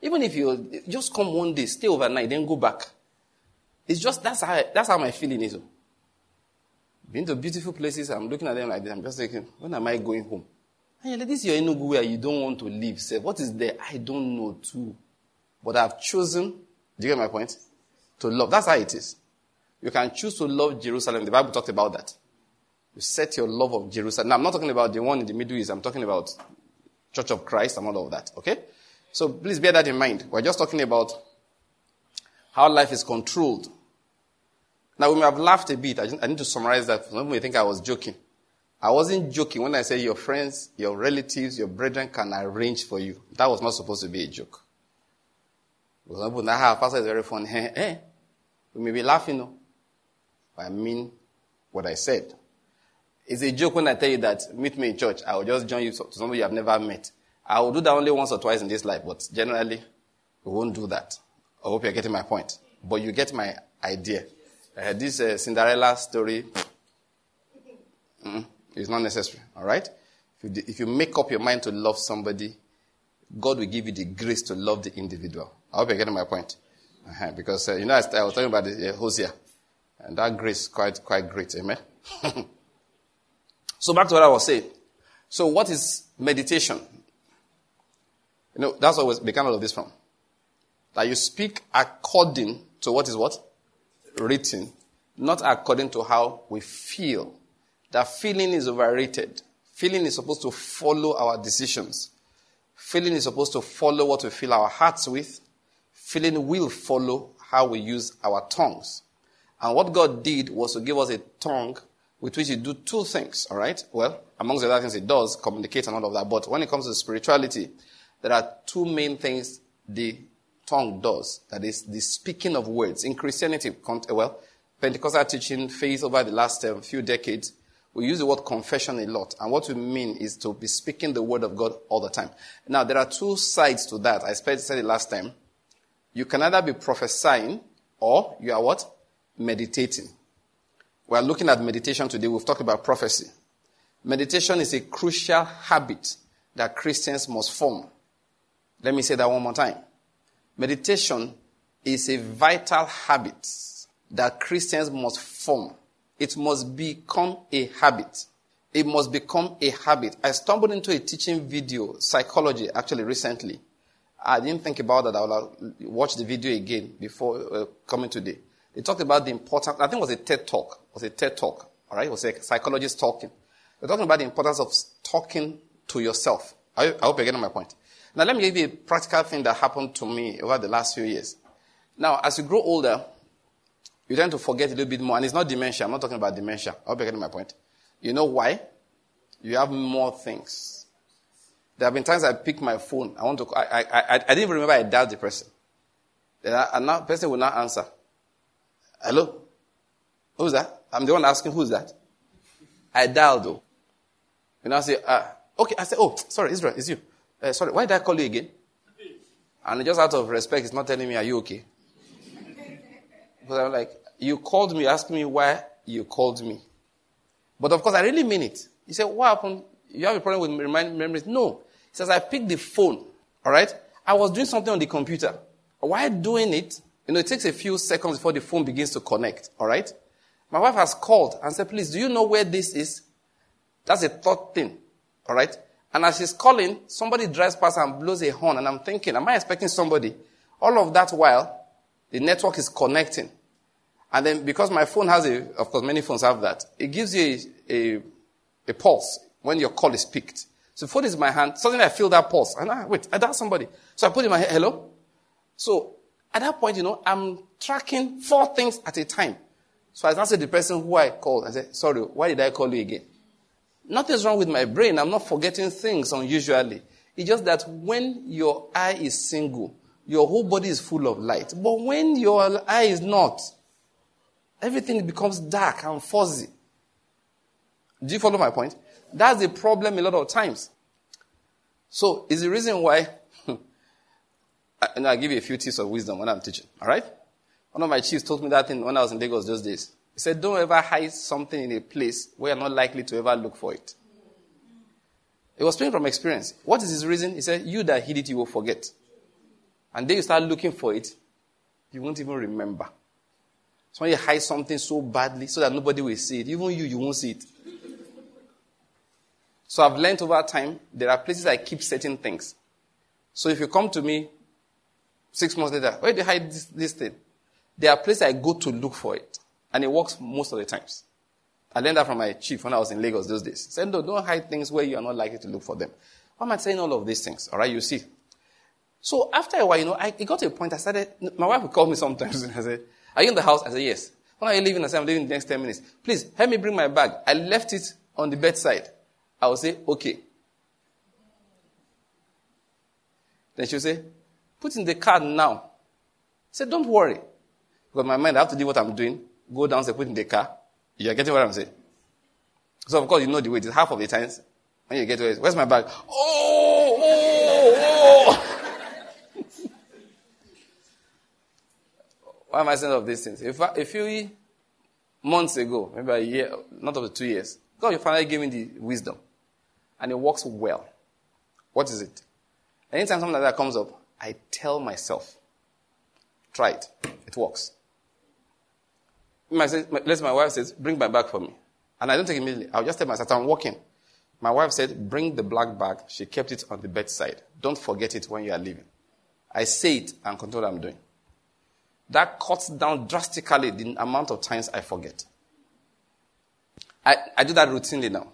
Even if you just come one day, stay overnight, then go back. It's just that's how that's how my feeling is. Been to beautiful places, I'm looking at them like this. I'm just thinking, when am I going home? And you're like, this is your Enugu where you don't want to live. Say, what is there? I don't know too. But I've chosen, do you get my point? To love. That's how it is. You can choose to love Jerusalem. The Bible talked about that. You set your love of Jerusalem. Now, I'm not talking about the one in the Middle East. I'm talking about Church of Christ and all of that. Okay? So please bear that in mind. We're just talking about how life is controlled. Now, we may have laughed a bit. I, need to summarize that. Some may think I was joking. I wasn't joking when I said your friends, your relatives, your brethren can arrange for you. That was not supposed to be a joke. For example, now our pastor is very funny. Eh, eh. We may be laughing, no? I mean what I said. It's a joke when I tell you that meet me in church. I will just join you to somebody you have never met. I will do that only once or twice in this life, but generally, we won't do that. I hope you're getting my point. But you get my idea. Uh, this uh, Cinderella story mm, is not necessary. All right? If you, if you make up your mind to love somebody, God will give you the grace to love the individual. I hope you're getting my point. Uh-huh. Because, uh, you know, I, was talking about the, uh, Hosea. And that grace quite, quite great. Amen? so back to what I was saying. So what is meditation? You know, that's we began all of this from. That you speak according to what is what? Written. Not according to how we feel. That feeling is overrated. Feeling is supposed to follow our decisions. Feeling is supposed to follow what we fill our hearts with. Feeling will follow how we use our tongues. And what God did was to give us a tongue with which He do two things, all right? Well, amongst the other things it does, communicate and all of that. But when it comes to spirituality, there are two main things the tongue does. That is the speaking of words. In Christianity, well, Pentecostal teaching, faith over the last um, few decades, we use the word confession a lot. And what we mean is to be speaking the word of God all the time. Now, there are two sides to that. I said it last time. You can either be prophesying or you are what? Meditating. We are looking at meditation today. We've talked about prophecy. Meditation is a crucial habit that Christians must form. Let me say that one more time. Meditation is a vital habit that Christians must form. It must become a habit. It must become a habit. I stumbled into a teaching video, psychology, actually recently. I didn't think about that. I will watch the video again before uh, coming today. They talked about the importance, I think it was a TED talk. It was a TED talk. All right. It was a psychologist talking. They're talking about the importance of talking to yourself. I, I hope you're getting my point. Now, let me give you a practical thing that happened to me over the last few years. Now, as you grow older, you tend to forget a little bit more. And it's not dementia. I'm not talking about dementia. I hope you're getting my point. You know why? You have more things. There have been times I pick my phone. I want to. I, I, I, I didn't remember I dialed the person. Then another person will not answer. Hello? Who's that? I'm the one asking who's that. I dialed though. And I say, uh, okay. I say, oh, sorry, Israel, it's you. Uh, sorry, why did I call you again? And just out of respect, he's not telling me, are you okay? Because I'm like, you called me, asking me why you called me. But of course, I really mean it. He said, what happened? You have a problem with memories? No. He says, I picked the phone. All right. I was doing something on the computer. While doing it, you know, it takes a few seconds before the phone begins to connect. All right. My wife has called and said, please, do you know where this is? That's a third thing. All right. And as she's calling, somebody drives past and blows a horn. And I'm thinking, am I expecting somebody? All of that while, the network is connecting. And then because my phone has a, of course, many phones have that, it gives you a, a, a pulse when your call is picked. So phone is in my hand. Suddenly I feel that pulse. And I, wait, I dial somebody. So I put in my head, hello? So at that point, you know, I'm tracking four things at a time. So I answered the person who I called. I said, sorry, why did I call you again? Nothing's wrong with my brain. I'm not forgetting things unusually. It's just that when your eye is single, your whole body is full of light. But when your eye is not, everything becomes dark and fuzzy. Do you follow my point? That's the problem a lot of times. So, it's the reason why, and I'll give you a few tips of wisdom when I'm teaching. All right? One of my chiefs told me that thing when I was in Lagos those days. He said, Don't ever hide something in a place where you're not likely to ever look for it. He was speaking from experience. What is his reason? He said, You that hid it, you will forget. And then you start looking for it, you won't even remember. So when you hide something so badly so that nobody will see it, even you, you won't see it. So I've learned over time, there are places I keep certain things. So if you come to me six months later, where do you hide this, this thing? There are places I go to look for it. And it works most of the times. I learned that from my chief when I was in Lagos those days. He said, no, don't hide things where you are not likely to look for them. Why am I saying all of these things? All right, you see. So after a while, you know, I, it got to a point I started, my wife would call me sometimes and I said, are you in the house? I said, yes. When are you leaving? I said, I'm leaving in the next 10 minutes. Please, help me bring my bag. I left it on the bedside. I will say, okay. Then she'll say, put in the car now. I said, don't worry. Because my mind, I have to do what I'm doing. Go downstairs, put in the car. You're getting what I'm saying? So of course you know the way. It's half of the times when you get to it. Where's my bag? Oh, oh, oh. Why am I saying of these things? If I, a few months ago, maybe a year, not over two years, God you finally gave me the wisdom. And it works well. What is it? Anytime something like that comes up, I tell myself, try it. It works. My, my wife says, bring my bag for me. And I don't take it immediately. I'll just tell myself, I'm walking. My wife said, bring the black bag. She kept it on the bedside. Don't forget it when you are leaving. I say it and control what I'm doing. That cuts down drastically the amount of times I forget. I, I do that routinely now.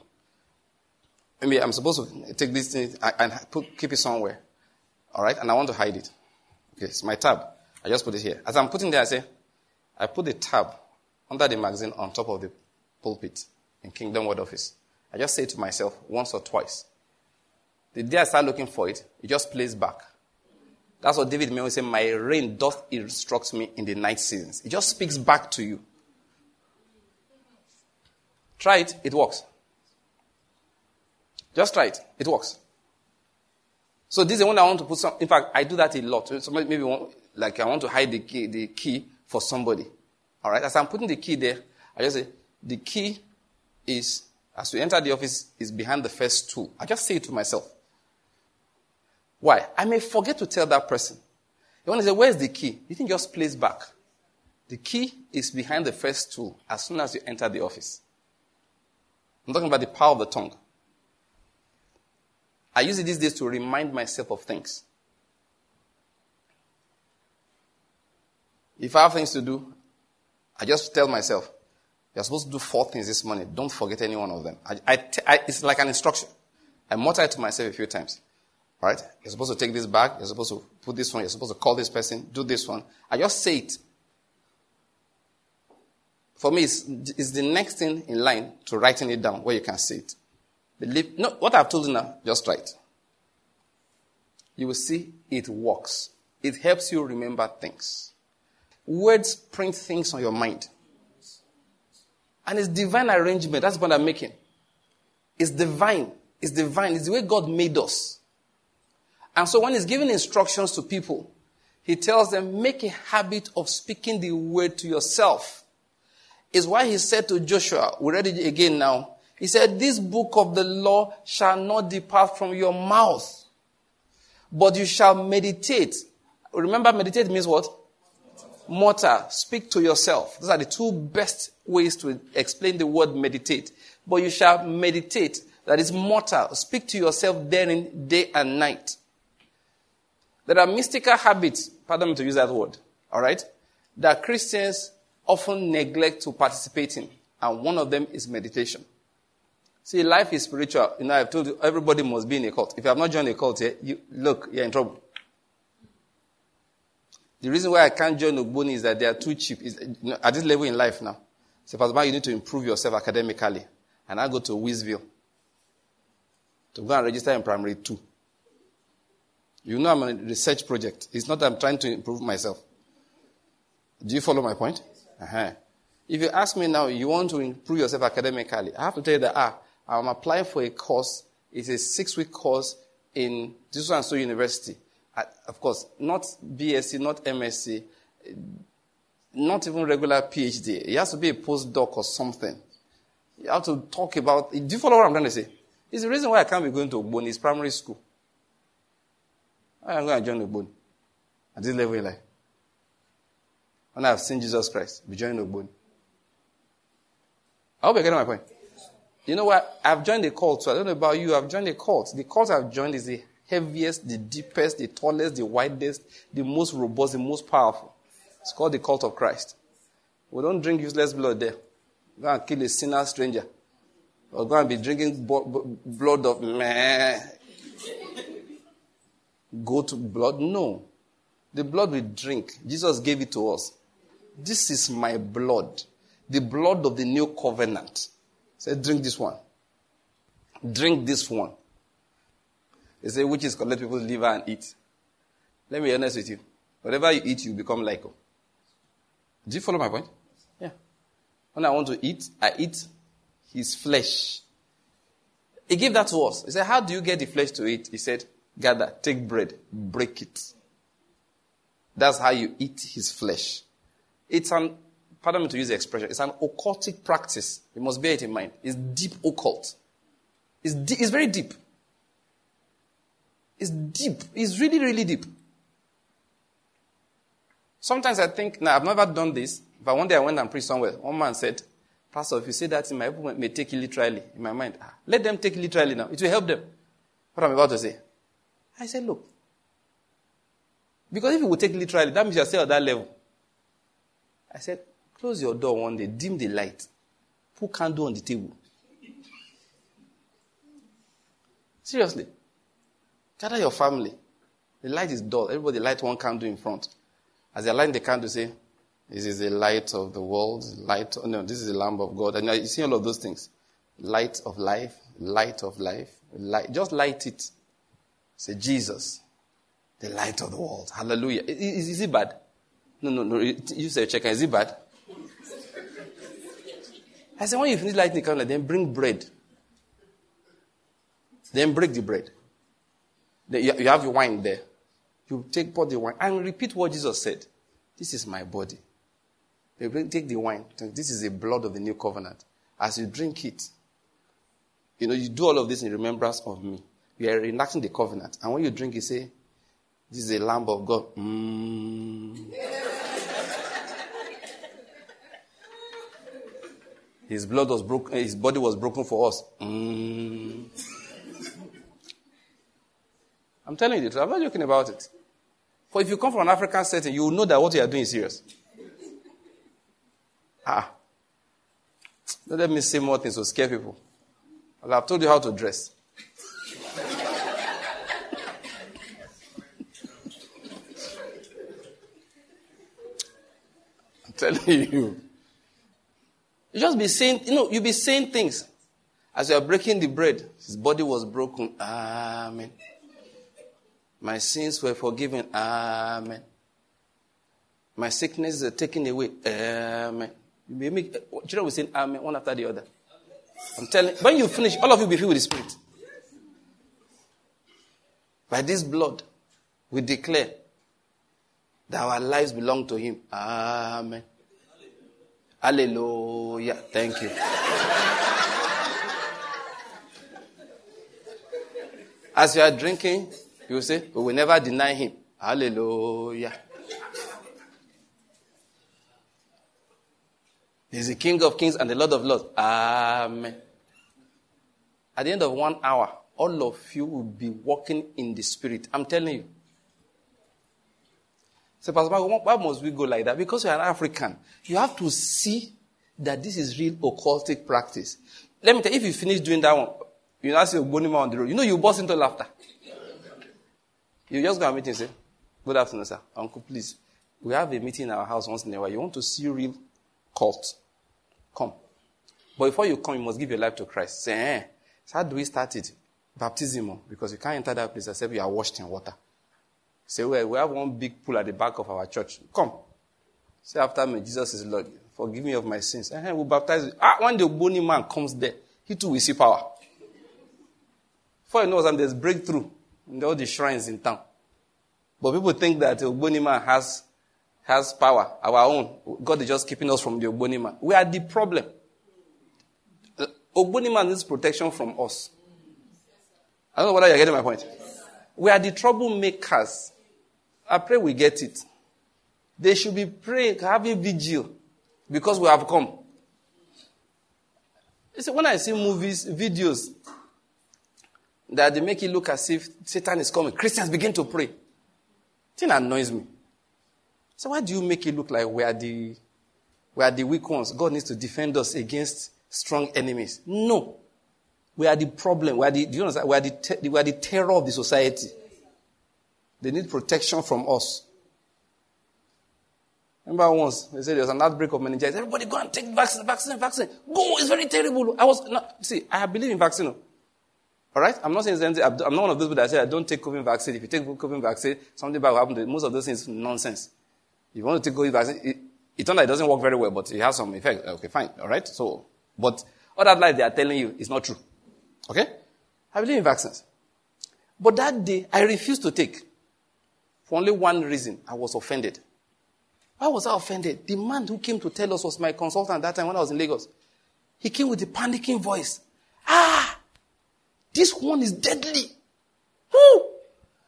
Maybe I'm supposed to take this thing and put, keep it somewhere. All right? And I want to hide it. Okay, it's my tab. I just put it here. As I'm putting there, I say, I put the tab under the magazine on top of the pulpit in Kingdom Word Office. I just say to myself once or twice. The day I start looking for it, it just plays back. That's what David may say, my rein doth instruct me in the night seasons. It just speaks back to you. Try it, it works. Just try it, it works. So this is the one I want to put some, in fact, I do that a lot. Somebody maybe like I want to hide the key, the key for somebody. All right. As I'm putting the key there, I just say, the key is, as we enter the office, is behind the first stool. I just say it to myself. Why? I may forget to tell that person. You want to say, where's the key? You think just place back. The key is behind the first stool as soon as you enter the office. I'm talking about the power of the tongue. I use it these days to remind myself of things. If I have things to do, I just tell myself, you're supposed to do four things this morning. Don't forget any one of them. I, I, I, it's like an instruction. I mutter it to myself a few times. Right? You're supposed to take this bag. You're supposed to put this one. You're supposed to call this person. Do this one. I just say it. For me, it's, it's the next thing in line to writing it down where you can see it. Believe, no, what I've told you now, just write. You will see it works. It helps you remember things. Words print things on your mind. And it's divine arrangement. That's what I'm making. It's divine. It's divine. It's the way God made us. And so when He's giving instructions to people, He tells them, make a habit of speaking the word to yourself. Is why He said to Joshua, we read it again now. He said, this book of the law shall not depart from your mouth, but you shall meditate. Remember, meditate means what? Mortar, speak to yourself. Those are the two best ways to explain the word meditate. But you shall meditate, that is mortar, speak to yourself therein day and night. There are mystical habits, pardon me to use that word, alright, that Christians often neglect to participate in. And one of them is meditation. See, life is spiritual. You know, I've told you, everybody must be in a cult. If you have not joined a cult yet, you, look, you're in trouble. The reason why I can't join Ogboni is that they are too cheap. You know, at this level in life now, Say, Pastor Mark, you need to improve yourself academically. And I go to Wisville to go and register in primary two. You know I'm on a research project. It's not that I'm trying to improve myself. Do you follow my point? Uh-huh. If you ask me now, you want to improve yourself academically, I have to tell you that ah, I'm applying for a course. It's a six-week course in this so university. Of course, not BSc, not MSc, not even regular PhD. It has to be a postdoc or something. You have to talk about. It. Do you follow what I'm trying to say? It's the reason why I can't be going to Ogboni. It's primary school. I am going to join Ogboni at this level in life. When I've seen Jesus Christ, be joining Ogboni. I hope you're getting my point. You know what? I've joined the cult, so I don't know about you. I've joined the cult. The cult I've joined is the heaviest, the deepest, the tallest, the widest, the most robust, the most powerful. It's called the cult of Christ. We don't drink useless blood there. Go and kill a sinner stranger. Or go and be drinking blood of meh. Go to blood? No. The blood we drink, Jesus gave it to us. This is my blood. The blood of the new covenant. Say, drink this one. Drink this one. They say, which is let people live and eat. Let me be honest with you. Whatever you eat, you become like. Him. Do you follow my point? Yeah. When I want to eat, I eat his flesh. He gave that to us. He said, How do you get the flesh to eat? He said, Gather, take bread, break it. That's how you eat his flesh. It's an, pardon me to use the expression, it's an occultic practice. You must bear it in mind. It's deep occult. It's, it's very deep. It's deep. It's really, really deep. Sometimes I think, now I've never done this, but one day I went and preached somewhere. One man said, Pastor, if you say that in my people may take it literally. In my mind, ah, let them take it literally now. It will help them. What I'm about to say. I said, look. Because if you will take it literally, that means you're still at that level. I said, close your door one day, dim the light, put candle on the table. Seriously. Gather your family. The light is dull. Everybody light one candle in front. As they light the candle, say, this is the light of the world, light, no, this is the Lamb of God. And you see all of those things. Light of life, light of life, light. Just light it. Say, Jesus, the light of the world. Hallelujah. Is, is it bad? No, no, no. You say, check, is it bad? I said, when you finish lighting the candle, then bring bread. Then break the bread. You have your wine there. You take, pour the wine, and repeat what Jesus said. This is my body. You take the wine. This is the blood of the new covenant. As you drink it, you know, you do all of this in remembrance of me. You are enacting the covenant. And when you drink, you say, This is the lamb of God. Mm. his blood was broken, his body was broken for us. Mm. I'm telling you the truth. I'm not joking about it. For if you come from an African setting, you will know that what you are doing is serious. Ah. Don't let me say more things to scare people. Well, I've told you how to dress. I'm telling you. You just be saying, you know, you be saying things. As you are breaking the bread, his body was broken. Amen. My sins were forgiven. Amen. My sicknesses are taken away. Amen. Children will say Amen one after the other. I'm telling when you finish, all of you will be filled with the Spirit. By this blood, we declare that our lives belong to Him. Amen. Hallelujah. Thank you. As you are drinking, you say, We will never deny Him. Hallelujah. He's the King of Kings and the Lord of Lords. Amen. At the end of one hour, all of you will be walking in the Spirit. I'm telling you. So, Pastor why must we go like that? Because you're an African. You have to see that this is real occultic practice. Let me tell you, if you finish doing that one, you now see a Ogboni man on the road, you know you burst into laughter. You just go and meet him and say, Good afternoon, sir. Uncle, please. We have a meeting in our house once in a while. You want to see real cult. Come. But before you come, you must give your life to Christ. Say, eh, so how do we start it? Baptism, because you can't enter that place except you are washed in water. Say, well, we have one big pool at the back of our church. Come. Say after me, Jesus is Lord. Forgive me of my sins. Eh, we'll baptize you. Ah, when the Ogboni man comes there, he too will see power. Before you know something, there's breakthrough all the shrines in town. But people think that the Ogboni has, has power, our own. God is just keeping us from the Ogboni man. We are the problem. The Ogboni man needs protection from us. I don't know whether you're getting my point. We are the troublemakers. I pray we get it. They should be praying, having vigil, because we have come. You see, when I see movies, videos, that they make it look as if Satan is coming, Christians begin to pray. Thing annoys me. So why do you make it look like we are the we are the weak ones? God needs to defend us against strong enemies. No. We are the problem. We are the, do you understand? We are the, te- we are the terror of the society. They need protection from us. Remember once, they said there was an outbreak of meningitis. Everybody go and take vaccine, vaccine, vaccine. Go, it's very terrible. I was, not, see, I believe in vaccine. All right? I'm not saying anything. I'm not one of those people that say, I don't take COVID vaccine. If you take COVID vaccine, something bad will happen to you. Most of those things nonsense. If you want to take COVID vaccine, it, it turns out it doesn't work very well, but it has some effect. Okay, fine. All right? So, but all that lies they are telling you is not true. Okay? I believe in vaccines. But that day, I refused to take. For only one reason. I was offended. Why was I offended? The man who came to tell us was my consultant at that time when I was in Lagos. He came with a panicking voice. Ah! This one is deadly. Who?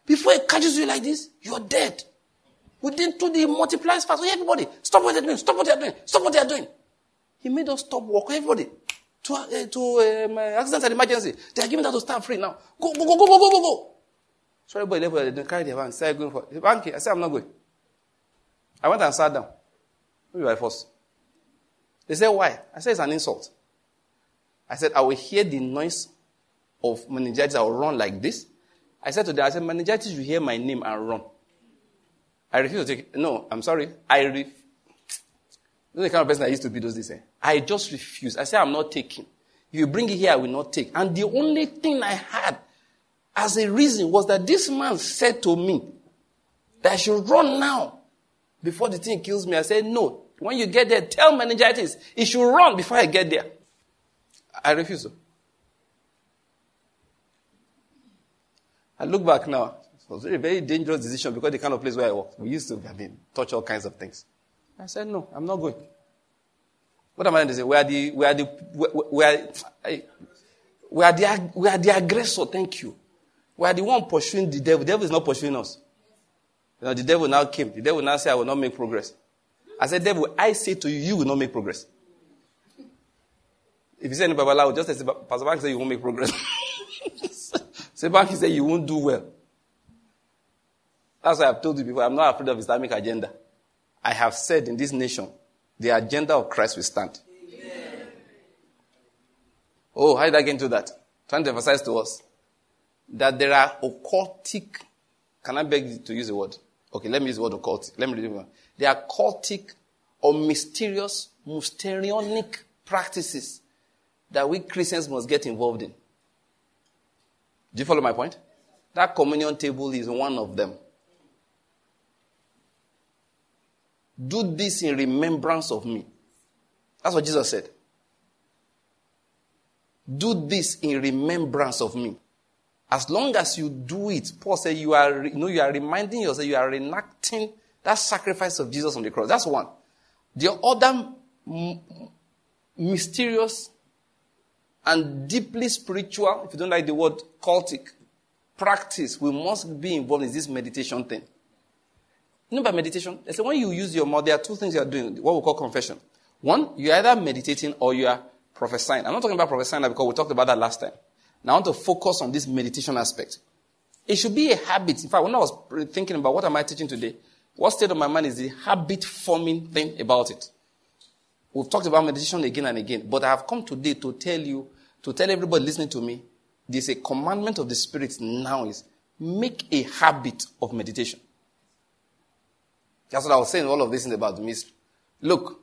Before it catches you like this, you're dead. Within two days, it multiplies fast. So everybody, stop what they're doing. Stop what they're doing. Stop what they're doing. He made us stop work. Everybody. To, uh, to um, accident and emergency. They are giving that to staff free now. Go, go, go, go, go, go, go, go. So everybody left. They carry their van. Started going for bank. I said, I'm not going. I went and sat down. Maybe by force. They said, why? I said, it's an insult. I said, I will hear the noise of meningitis. I will run like this. I said to them, I said, meningitis, you hear my name and run. I refuse to take it. No, I'm sorry. I refuse. Is the kind of person I used to be those days. Eh? I just refuse. I said, I'm not taking. If you bring it here, I will not take. And the only thing I had as a reason was that this man said to me that I should run now before the thing kills me. I said, no. When you get there, tell meningitis. It should run before I get there. I refuse. I look back now. It was a very dangerous decision because the kind of place where I worked, we used to, I mean, touch all kinds of things. I said, no, I'm not going. What am I going to say? We are the, we are the, we are, we are the, we are the aggressor. Thank you. We are the one pursuing the devil. The devil is not pursuing us. You know, the devil now came. The devil now said, I will not make progress. I said, devil, I say to you, you will not make progress. If you say any Babalawo, just say, Pastor Bank say you won't make progress. say Bank say you won't do well. That's why I've told you before, I'm not afraid of Islamic agenda. I have said in this nation, the agenda of Christ will stand. Amen. Oh, how did I get into that? Trying to emphasize to us that there are occultic, can I beg you to use the word? Okay, let me use the word occultic. Let me read it. There are cultic or mysterious, mysterionic practices that we Christians must get involved in. Do you follow my point? That communion table is one of them. Do this in remembrance of me. That's what Jesus said. Do this in remembrance of me. As long as you do it, Paul said you are, you know, you are reminding yourself, you are reenacting that sacrifice of Jesus on the cross. That's one. The other m- mysterious and deeply spiritual, if you don't like the word cultic, practice we must be involved in this meditation thing. You know by meditation? They say when you use your mouth, there are two things you are doing, what we call confession. One, you're either meditating or you are prophesying. I'm not talking about prophesying because we talked about that last time. Now I want to focus on this meditation aspect. It should be a habit. In fact, when I was thinking about what am I teaching today, what stayed on my mind is the habit forming thing about it. We've talked about meditation again and again, but I have come today to tell you, to tell everybody listening to me, there's a commandment of the Spirit now is make a habit of meditation. That's what I was saying all of this in about mystery. Look,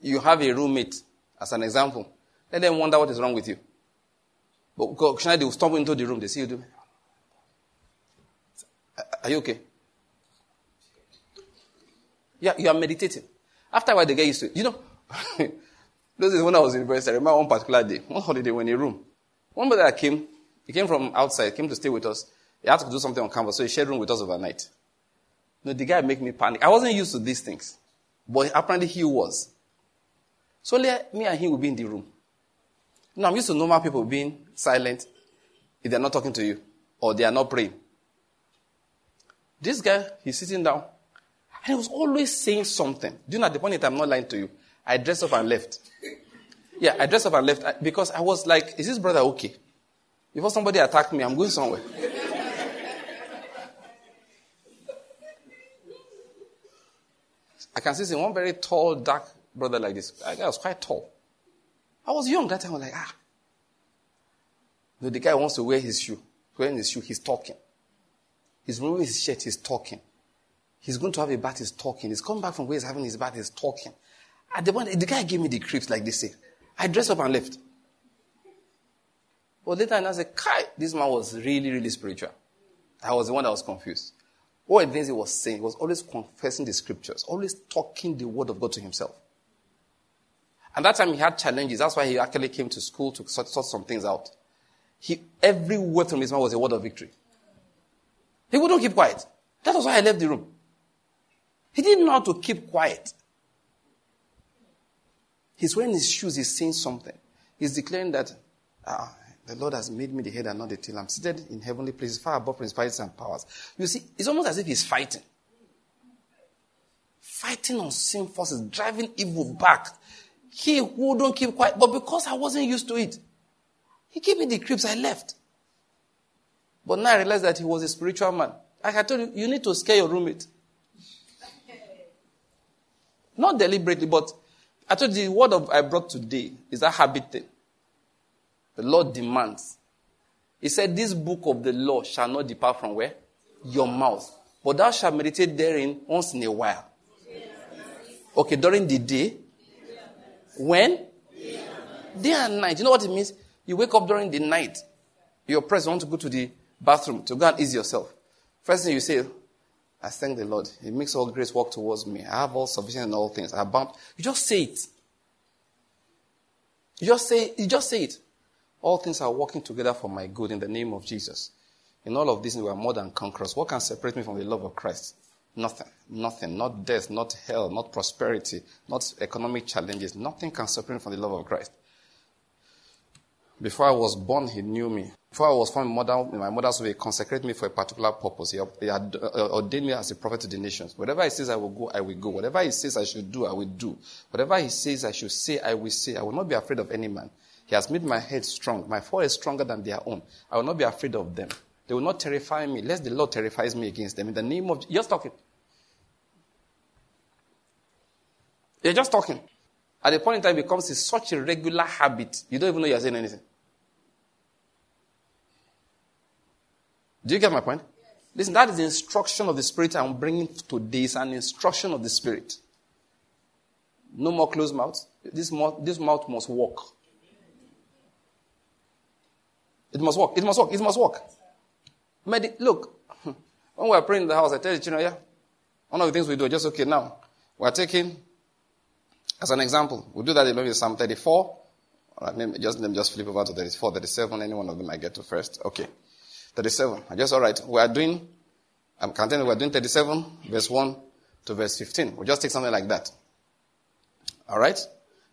you have a roommate, as an example, let them wonder what is wrong with you. But occasionally they will stumble into the room, they see you do. Are you okay? Yeah, you are meditating. After a while, they get used to it. You know, those days when I was in university, I remember one particular day, one holiday, when in a room. One brother came, he came from outside, came to stay with us. He had to do something on campus, so he shared room with us overnight. You know, the guy made me panic. I wasn't used to these things, but apparently he was. So me and him will be in the room. Now I'm used to normal people being silent if they're not talking to you or they are not praying. This guy, he's sitting down and he was always saying something. Do you know at the point that I'm not lying to you? I dressed up and left. Yeah, I dressed up and left because I was like, is this brother okay? Before somebody attacked me, I'm going somewhere. I can see one very tall, dark brother like this. I was quite tall. I was young that time. I was like, ah. No, the guy wants to wear his shoe. Wearing his shoe, he's talking. He's removing his shirt, he's talking. He's going to have a bath, he's talking. He's come back from where he's having his bath, he's talking. At the point, the guy gave me the creeps, like they say. I dressed up and left. But later I said, Kai, this man was really, really spiritual. I was the one that was confused. What things he was saying, he was always confessing the scriptures, always talking the word of God to himself. And that time he had challenges. That's why he actually came to school to sort, sort some things out. He, every word from his mouth was a word of victory. He wouldn't keep quiet. That was why I left the room. He didn't know how to keep quiet. He's wearing his shoes, he's saying something. He's declaring that ah, the Lord has made me the head and not the tail. I'm seated in heavenly places, far above principalities and powers. You see, it's almost as if he's fighting. Fighting on sin forces, driving evil back. He who don't keep quiet, but because I wasn't used to it, he gave me the creeps, I left. But now I realized that he was a spiritual man. Like I told you, you need to scare your roommate. Not deliberately, but I told you the word of I brought today is a habit thing. The Lord demands. He said, This book of the law shall not depart from where? Your mouth. But thou shalt meditate therein once in a while. Okay, during the day. When? Day and night. You know what it means? You wake up during the night. You're pressed, you want to go to the bathroom to go and ease yourself. First thing you say, I thank the Lord. He makes all grace work towards me. I have all sufficient in all things. I abound. You just say it. You just say, you just say it. All things are working together for my good in the name of Jesus. In all of this, we are more than conquerors. What can separate me from the love of Christ? Nothing. Nothing. Not death, not hell, not prosperity, not economic challenges. Nothing can separate me from the love of Christ. Before I was born, he knew me. Before I was formed in my mother's way, he consecrated me for a particular purpose. He, he had uh, ordained me as a prophet to the nations. Whatever he says I will go, I will go. Whatever he says I should do, I will do. Whatever he says I should say, I will say. I will not be afraid of any man. He has made my head strong. My foe is stronger than their own. I will not be afraid of them. They will not terrify me, lest the Lord terrifies me against them. In the name of you're just talking. You're just talking. At the point in time, it becomes such a regular habit. You don't even know you're saying anything. Do you get my point? Listen, that is the instruction of the Spirit I'm bringing today. It's an instruction of the Spirit. No more closed mouth. This mouth, this mouth must walk. It must work. It must work. It must work. Medi- look, when we are praying in the house, I tell the children, yeah, one of the things we do, just okay now, we are taking, as an example, we do that in maybe Psalm 34. Right, maybe just, let me just flip over to 34, 37, any one of them I get to first. Okay. 37. I just, all right, we are doing, I'm counting, we are doing 37, verse 1 to verse 15. We'll just take something like that. All right?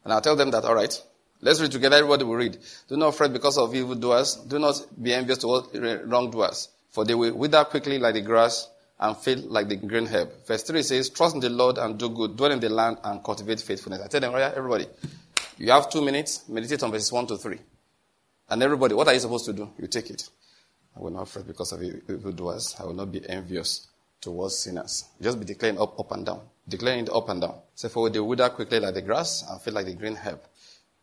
And I'll tell them that, all right, Let's read together. Everybody will read. Do not fret because of evildoers. Do not be envious towards wrongdoers. For they will wither quickly like the grass and fade like the green herb. Verse 3 says, Trust in the Lord and do good. Dwell in the land and cultivate faithfulness. I tell them, right, everybody, you have two minutes. Meditate on verses 1 to 3. And everybody, what are you supposed to do? You take it. I will not fret because of evildoers. I will not be envious towards sinners. Just be declaring up, up and down. Declaring it up and down. Say, for they wither quickly like the grass and fade like the green herb.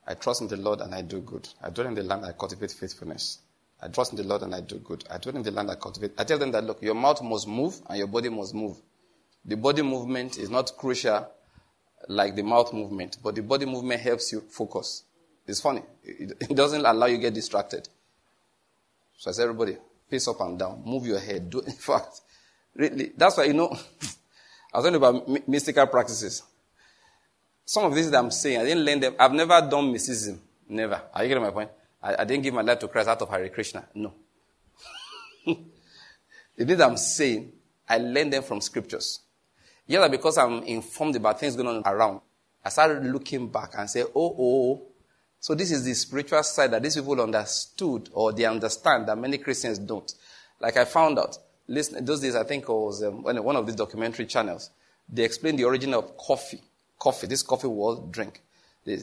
I trust in the Lord and I do good. I dwell in the land, I cultivate faithfulness. I trust in the Lord and I do good. I dwell in the land, I cultivate. I tell them that, look, your mouth must move and your body must move. The body movement is not crucial like the mouth movement, but the body movement helps you focus. It's funny. It, it doesn't allow you to get distracted. So I said, everybody, pace up and down, move your head. Do, in fact, really, that's why, you know, I was talking about mystical practices. Some of these that I'm saying, I didn't learn them. I've never done mysticism. Never. Are you getting my point? I, I didn't give my life to Christ out of Hare Krishna. No. the things I'm saying, I learned them from scriptures. Yeah, because I'm informed about things going on around, I started looking back and say, oh, oh, oh. So this is the spiritual side that these people understood or they understand that many Christians don't. Like I found out, listen, those days I think it was um, one of these documentary channels, they explained the origin of coffee. Coffee, this coffee was drink. They,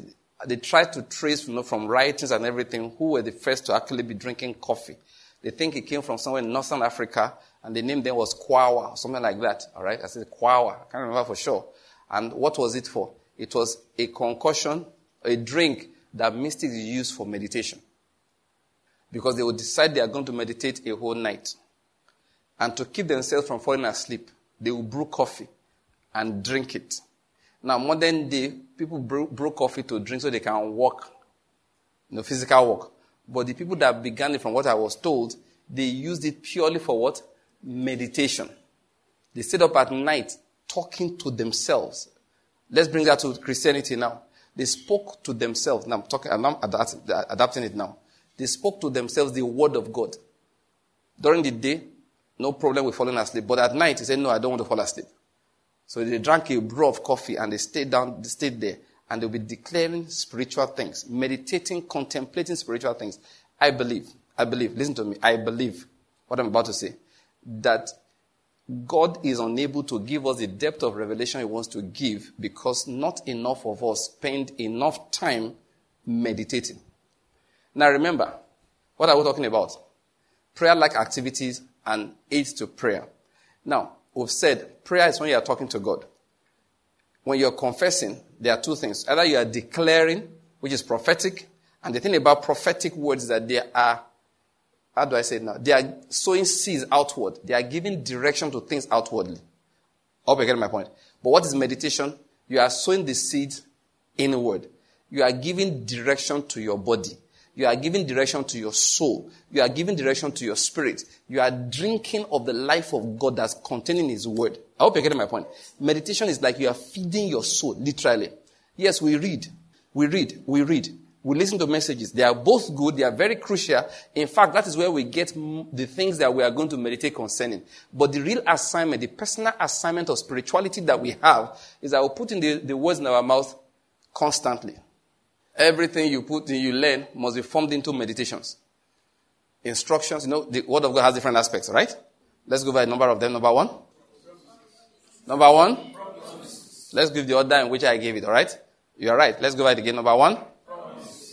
they tried to trace you know, from writings and everything who were the first to actually be drinking coffee. They think it came from somewhere in Northern Africa and the name then was Kwawa, or something like that. All right, I said Kwawa. I can't remember for sure. And what was it for? It was a concoction, a drink that mystics use for meditation. Because they would decide they are going to meditate a whole night. And to keep themselves from falling asleep, they will brew coffee and drink it. Now, modern day, people brew, brew coffee to drink so they can walk, you know, physical work. But the people that began it, from what I was told, they used it purely for what? meditation. They stayed up at night talking to themselves. Let's bring that to Christianity now. They spoke to themselves. Now I'm talking, I'm adapting, adapting it now. They spoke to themselves the word of God. During the day, no problem with falling asleep. But at night, he said, no, I don't want to fall asleep. So they drank a brew of coffee and they stayed down, they stayed there and they'll be declaring spiritual things, meditating, contemplating spiritual things. I believe, I believe, listen to me, I believe what I'm about to say that God is unable to give us the depth of revelation He wants to give because not enough of us spend enough time meditating. Now remember, what are we talking about? Prayer like activities and aids to prayer. Now, we've said prayer is when you are talking to God. When you're confessing, there are two things. Either you are declaring, which is prophetic, and the thing about prophetic words that they are how do I say it now? They are sowing seeds outward. They are giving direction to things outwardly. I hope you get my point. But what is meditation? You are sowing the seeds inward. You are giving direction to your body. You are giving direction to your soul. You are giving direction to your spirit. You are drinking of the life of God that's contained in His Word. I hope you're getting my point. Meditation is like you are feeding your soul, literally. Yes, we read. We read. We read we listen to messages. They are both good. They are very crucial. In fact, that is where we get the things that we are going to meditate concerning. But the real assignment, the personal assignment of spirituality that we have is that we put in the, the words in our mouth constantly. Everything you put in, you learn must be formed into meditations. Instructions, you know, the word of God has different aspects, right? Let's go by a number of them. Number one. Number one. Let's give the order in which I gave it, alright? You are right. Let's go by it again. Number one.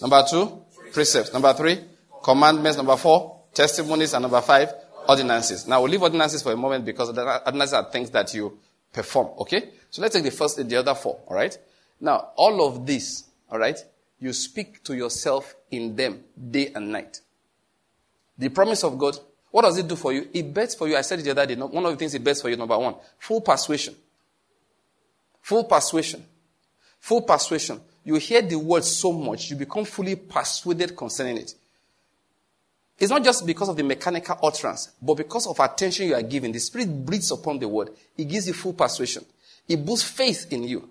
Number two, precepts. Number three, commandments. Number four, testimonies. And number five, ordinances. Now we'll leave ordinances for a moment because ordinances are things that you perform. Okay? So let's take the first, the other four. All right? Now, all of this, all right, you speak to yourself in them day and night. The promise of God, what does it do for you? It bets for you. I said it the other day. One of the things it bets for you, number one, full persuasion. Full persuasion. Full persuasion you hear the word so much, you become fully persuaded concerning it. It's not just because of the mechanical utterance, but because of attention you are giving. The Spirit breathes upon the word. It gives you full persuasion. It boosts faith in you.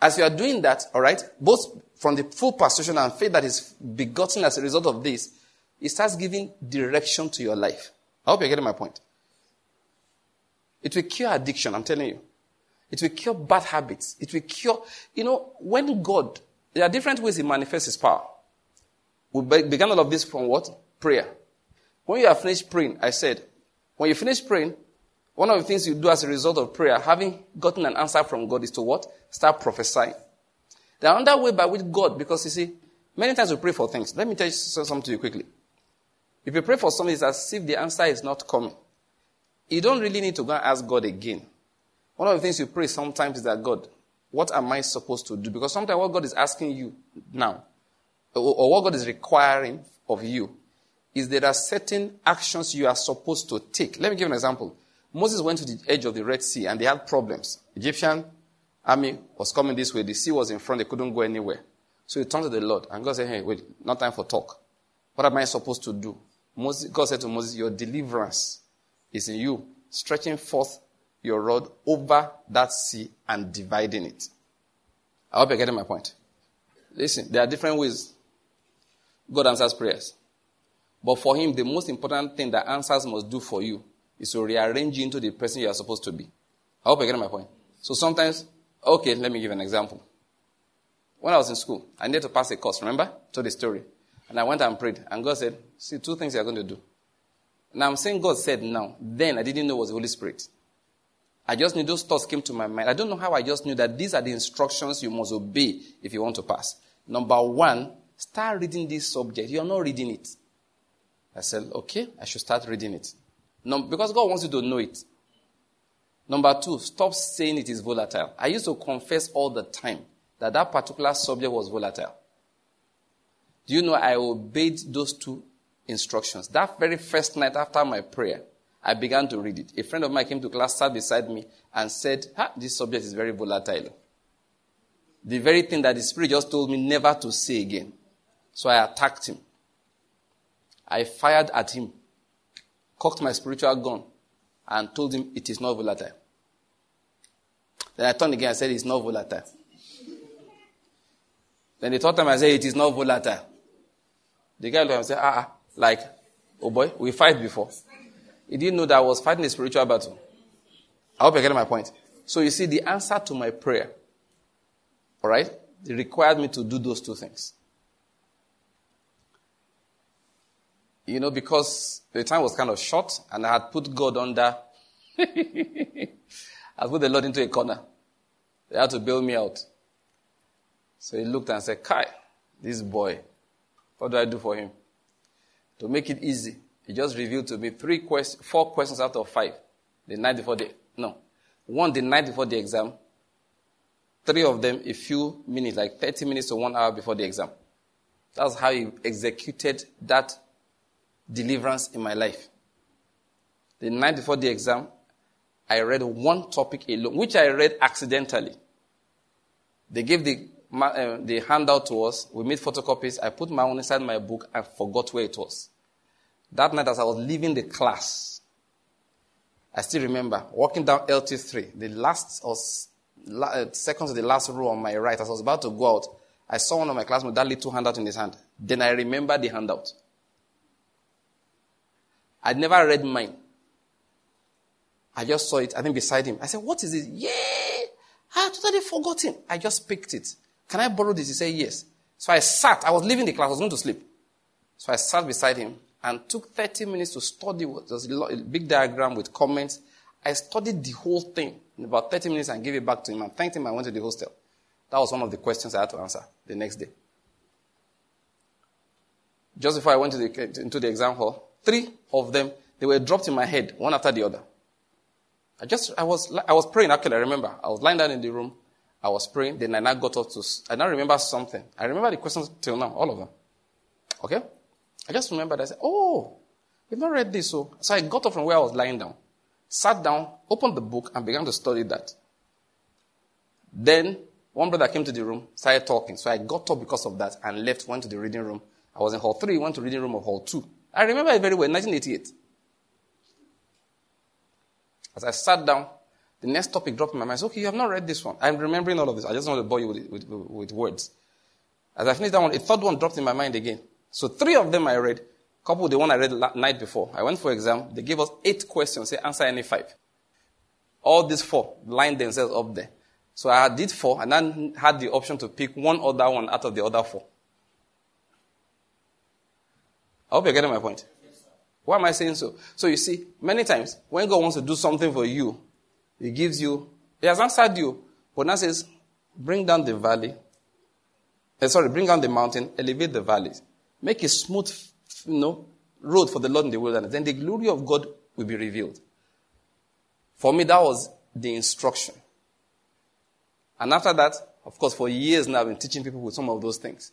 As you are doing that, all right, both from the full persuasion and faith that is begotten as a result of this, it starts giving direction to your life. I hope you're getting my point. It will cure addiction, I'm telling you. It will cure bad habits. It will cure, you know, when God, there are different ways He manifests His power. We began all of this from what? Prayer. When you have finished praying, I said, when you finish praying, one of the things you do as a result of prayer, having gotten an answer from God, is to what? Start prophesying. There are another way by which God, because you see, many times we pray for things. Let me tell you something to you quickly. If you pray for something, it's as if the answer is not coming. You don't really need to go and ask God again. One of the things you pray sometimes is that God, what am I supposed to do? Because sometimes what God is asking you now, or what God is requiring of you, is there are certain actions you are supposed to take. Let me give an example. Moses went to the edge of the Red Sea and they had problems. Egyptian army was coming this way. The sea was in front. They couldn't go anywhere. So he turned to the Lord. And God said, hey, wait, not time for talk. What am I supposed to do? Moses, God said to Moses, your deliverance is in you, stretching forth your rod over that sea and dividing it. I hope you're getting my point. Listen, there are different ways God answers prayers. But for him, the most important thing that answers must do for you is to rearrange you into the person you are supposed to be. I hope you're getting my point. So sometimes, okay, let me give an example. When I was in school, I needed to pass a course, remember? Told the story. And I went and prayed. And God said, see, two things you're going to do. Now I'm saying God said now. Then I didn't know it was the Holy Spirit. I just knew those thoughts came to my mind. I don't know how I just knew that these are the instructions you must obey if you want to pass. Number one, start reading this subject. You're not reading it. I said, okay, I should start reading it. No, because God wants you to know it. Number two, stop saying it is volatile. I used to confess all the time that that particular subject was volatile. Do you know I obeyed those two instructions? That very first night after my prayer, I began to read it. A friend of mine came to class, sat beside me, and said, This subject is very volatile. The very thing that the Spirit just told me never to say again. So I attacked him. I fired at him, cocked my spiritual gun, and told him it is not volatile. Then I turned again and said it's not volatile. Then the third time I said it is not volatile. The guy looked and said, ah, ah, like, oh boy, we fight before. He didn't know that I was fighting a spiritual battle. I hope you're getting my point. So you see, the answer to my prayer, all right, it required me to do those two things. You know, because the time was kind of short and I had put God under, I put the Lord into a corner. They had to bail me out. So he looked and said, Kai, this boy, what do I do for him? To make it easy, he just revealed to me three questions, four questions out of five. The night before the, no. One the night before the exam. Three of them a few minutes, like 30 minutes to one hour before the exam. That's how he executed that deliverance in my life. The night before the exam, I read one topic alone, which I read accidentally. They gave the, uh, the handout to us. We made photocopies. I put my own inside my book. I forgot where it was. That night, as I was leaving the class, I still remember walking down LT3, the last or uh, second to the last row on my right. As I was about to go out, I saw one of my classmates with that little handout in his hand. Then I remember the handout. I'd never read mine. I just saw it, I think beside him. I said, What is it? Yeah! I totally forgotten. I just picked it. Can I borrow this? He said, Yes. So I sat. I was leaving the class. I was going to sleep. So I sat beside him and took 30 minutes to study. There's a big diagram with comments. I studied the whole thing in about 30 minutes and gave it back to him and thanked him. I went to the hostel. That was one of the questions I had to answer the next day. Just before I went to the, into the exam hall, three of them, they were dropped in my head, one after the other. I just, I was, I was praying actually, I remember. I was lying down in the room. I was praying. Then I now got up to, I now remember something. I remember the questions till now, all of them. Okay? I just remembered, I said, oh, you've not read this. So, so I got up from where I was lying down, sat down, opened the book, and began to study that. Then one brother came to the room, started talking. So I got up because of that and left, went to the reading room. I was in hall three, went to reading room of hall two. I remember it very well, 1988. As I sat down, the next topic dropped in my mind. Said, okay, you have not read this one. I'm remembering all of this. I just want to bore you with, with, with words. As I finished that one, a third one dropped in my mind again. So three of them I read, couple the one I read la- night before. I went for exam. They gave us eight questions. Say answer any five. All these four lined themselves up there. So I did four and then had the option to pick one other one out of the other four. I hope you're getting my point. Why am I saying so? So you see, many times when God wants to do something for you, He gives you, He has answered you, but now says, bring down the valley. Uh, sorry, bring down the mountain, elevate the valleys. Make a smooth, you know, road for the Lord in the wilderness. Then the glory of God will be revealed. For me, that was the instruction. And after that, of course, for years now, I've been teaching people with some of those things.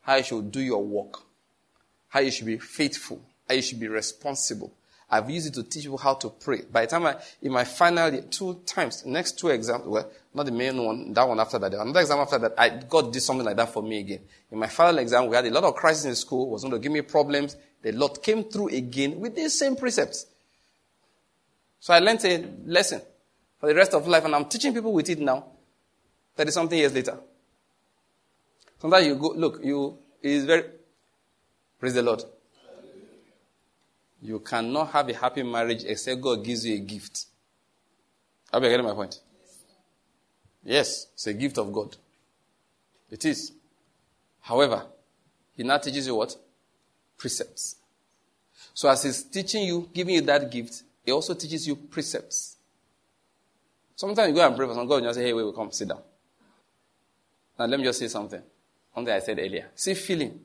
How you should do your work how you should be faithful, how you should be responsible. I've used it to teach people how to pray. By the time I, in my final year, two times, next two exams, well, not the main one, that one after that, another exam after that, I, God did something like that for me again. In my final exam, we had a lot of crisis in school, was going to give me problems. The Lord came through again with these same precepts. So I learned a lesson for the rest of life, and I'm teaching people with it now, 30 something years later. Sometimes you go, look, you, it is very, praise the Lord. You cannot have a happy marriage except God gives you a gift. Are you getting my point? Yes, it's a gift of God. It is. However, He now teaches you what? Precepts. So as He's teaching you, giving you that gift, He also teaches you precepts. Sometimes you go and pray for some God and you say, hey, wait, wait, come, sit down. Now let me just say something. Something I said earlier. See feeling.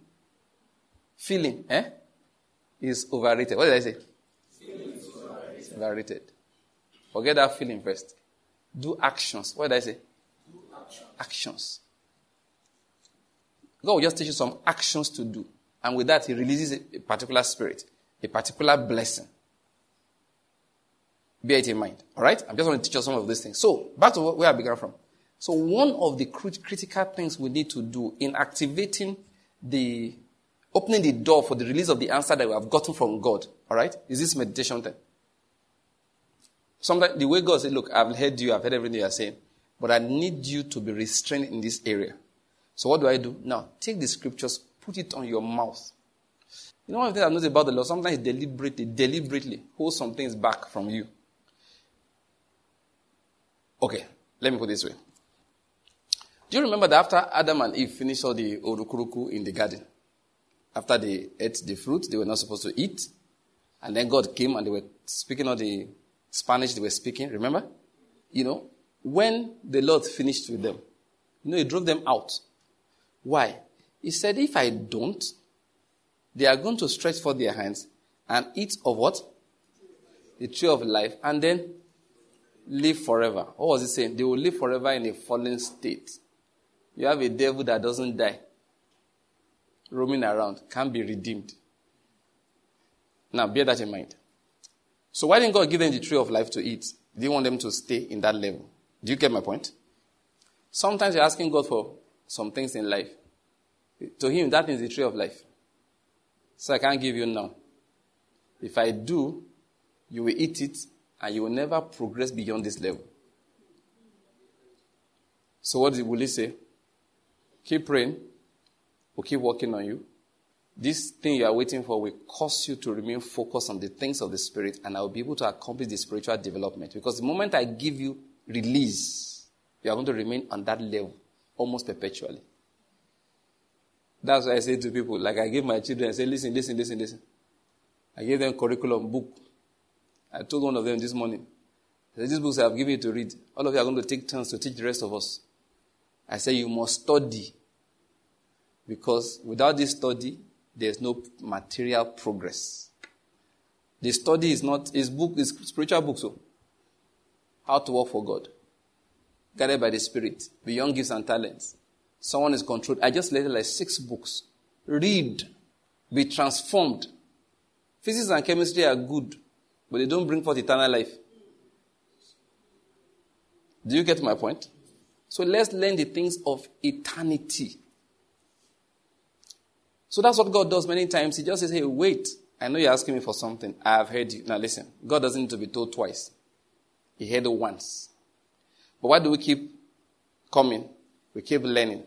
Feeling, eh? Is overrated. What did I say? Overrated. Overrated. Forget that feeling first. Do actions. What did I say? Do action. Actions. God will just teach you some actions to do. And with that, He releases a, particular spirit, a particular blessing. Bear it in mind. All right? I'm just going to teach you some of these things. So, back to where I began from. So, one of the crit- critical things we need to do in activating the, opening the door for the release of the answer that we have gotten from God, all right, is this meditation thing. Sometimes the way God said, Look, I've heard you, I've heard everything you are saying, but I need you to be restrained in this area. So, what do I do? Now, take the scriptures, put it on your mouth. You know one of the things I noticed about the Lord, sometimes He deliberately, deliberately holds some things back from you. Okay, let me put this way. Do you remember that after Adam and Eve finished all the orukuruku in the garden, after they ate the fruit they were not supposed to eat, and then God came and they were speaking all the Spanish they were speaking, remember? You know, when the Lord finished with them, you know, He drove them out. Why? He said, if I don't, they are going to stretch forth their hands and eat of what? The tree of life, and then live forever. What was he saying? They will live forever in a fallen state. You have a devil that doesn't die, roaming around, can't be redeemed. Now, bear that in mind. So, why didn't God give them the tree of life to eat? Do you want them to stay in that level? Do you get my point? Sometimes you're asking God for some things in life. To Him, that is the tree of life. So, I can't give you now. If I do, you will eat it and you will never progress beyond this level. So, what will he say? Keep praying. We'll keep working on you. This thing you are waiting for will cause you to remain focused on the things of the Spirit, and I will be able to accomplish the spiritual development. Because the moment I give you release, you are going to remain on that level almost perpetually. That's why I say to people, like I give my children, I say, listen, listen, listen, listen. I gave them curriculum book. I told one of them this morning, said, these books I have given you to read. All of you are going to take turns to teach the rest of us. I said, you must study. Because without this study, there's no material progress. The study is not, is book, is spiritual book, so. Oh. How to work for God. Guided by the Spirit. Beyond gifts and talents. Someone is controlled. I just read like six books. Read. Be transformed. Physics and chemistry are good, but they don't bring forth eternal life. Do you get my point? So let's learn the things of eternity. So that's what God does many times. He just says, Hey, wait. I know you're asking me for something. I have heard you. Now listen, God doesn't need to be told twice. He heard it once. But why do we keep coming? We keep learning.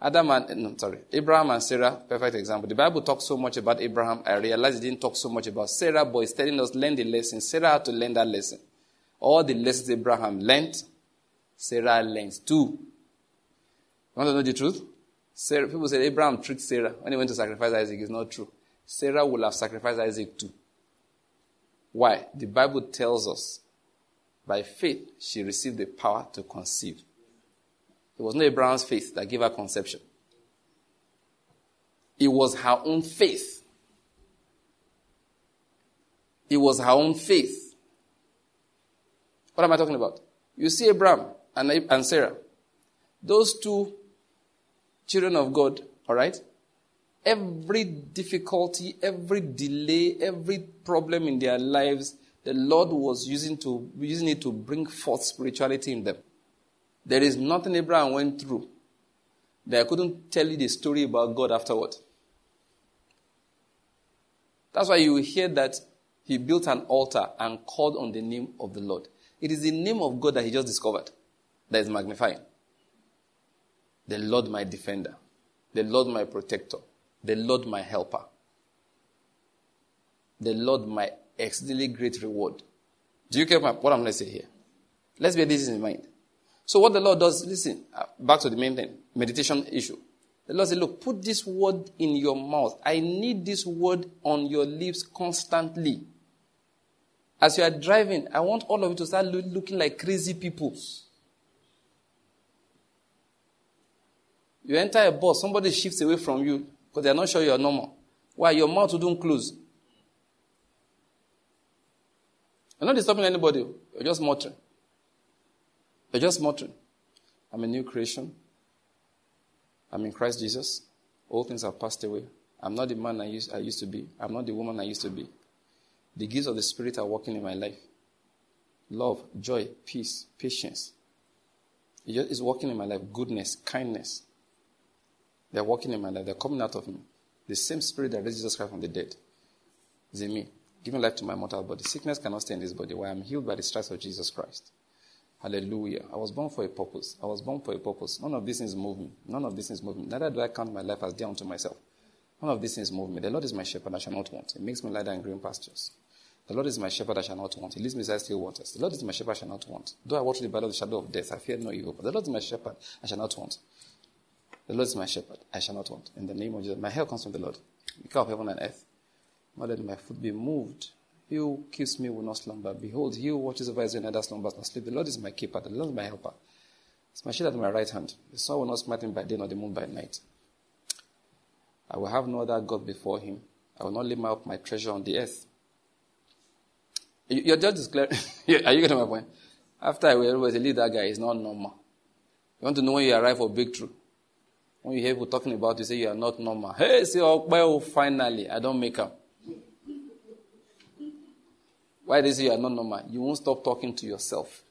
Adam and, no, sorry, Abraham and Sarah, perfect example. The Bible talks so much about Abraham. I realize it didn't talk so much about Sarah, but it's telling us learn the lesson. Sarah had to learn that lesson. All the lessons Abraham learned, Sarah learns too. You want to know the truth? Sarah, people say Abraham tricked Sarah when he went to sacrifice Isaac. It's not true. Sarah will have sacrificed Isaac too. Why? The Bible tells us by faith she received the power to conceive. It was not Abraham's faith that gave her conception. It was her own faith. It was her own faith. What am I talking about? You see Abraham and Sarah. Those two children of God, all right? every difficulty, every delay, every problem in their lives, the Lord was using, to, using it to bring forth spirituality in them. There is nothing Abraham went through that I couldn't tell you the story about God afterward. That's why you will hear that he built an altar and called on the name of the Lord. It is the name of God that he just discovered that is magnifying. The Lord my defender, the Lord my protector, the Lord my helper, the Lord my exceedingly great reward. Do you get what I'm going to say here? Let's bear this in mind. So what the Lord does, listen, uh, back to the main thing, meditation issue. The Lord said, look, put this word in your mouth. I need this word on your lips constantly. As you are driving, I want all of you to start looking like crazy people. You enter a bus, somebody shifts away from you because they're not sure you're normal. Why? Your mouth wouldn't close. You're not disturbing anybody. You're just muttering. You're just muttering. I'm a new creation. I'm in Christ Jesus. All things have passed away. I'm not the man I used, I used to be. I'm not the woman I used to be. The gifts of the Spirit are working in my life. Love, joy, peace, patience. It's working in my life. Goodness, kindness. They're walking in my life. They're coming out of me. The same Spirit that raised Jesus Christ from the dead is in me, giving life to my mortal body. Sickness cannot stay in this body. Why I'm healed by the stripes of Jesus Christ. Hallelujah. I was born for a purpose. I was born for a purpose. None of these things move me. None of these things move me. Neither do I count my life as dear unto myself. None of these things move me. The Lord is my shepherd, I shall not want. He makes me lie down in green pastures. The Lord is my shepherd, I shall not want. He leads me beside still waters. The Lord is my shepherd, I shall not want. Though I walk through the valley of the shadow of death, I fear no evil. But the Lord is my shepherd, I shall not want. The Lord is my shepherd, I shall not want. In the name of Jesus. My help comes from the Lord, God of heaven and earth. Not let my foot be moved. He who keeps me will not slumber. Behold, he who watches over Israel neither slumbers nor sleep. The Lord is my keeper. The Lord is my helper. It's my shield at my right hand. The sun will not smite me by day nor the moon by night. I will have no other God before him. I will not lay my up my treasure on the earth. You're just declaring. Are you getting my point? After I was a lead that guy is not normal. You want to know when you arrive for breakthrough. When you hear people talking about you, say you are not normal. Hey, say, oh, well, finally, I don't make up. Why they say you are not normal? You won't stop talking to yourself.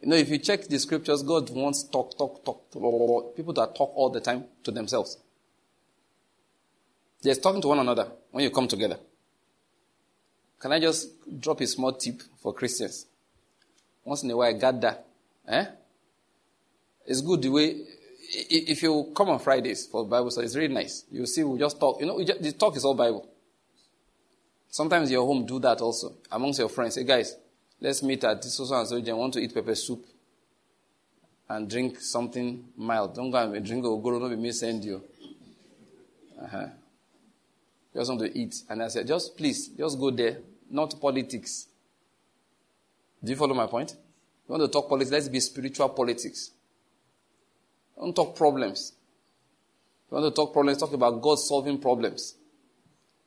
You know, if you check the scriptures, God wants talk, talk, talk, talk people that talk all the time to themselves. They're talking to one another when you come together. Can I just drop a small tip for Christians? Once in a while, gather. Eh? It's good the way, if you come on Fridays for Bible study, it's really nice. You see, we just talk. You know, just, the talk is all Bible. Sometimes your home do that also amongst your friends. Say, guys, let's meet at this so and so. I want to eat pepper soup and drink something mild. Don't go and drink ogoro. Be me send you. Uh-huh. Just want to eat. And I said, just please, just go there. Not politics. Do you follow my point? You want to talk politics? Let's be spiritual politics. Don't talk problems. You want to talk problems? Talk about God solving problems.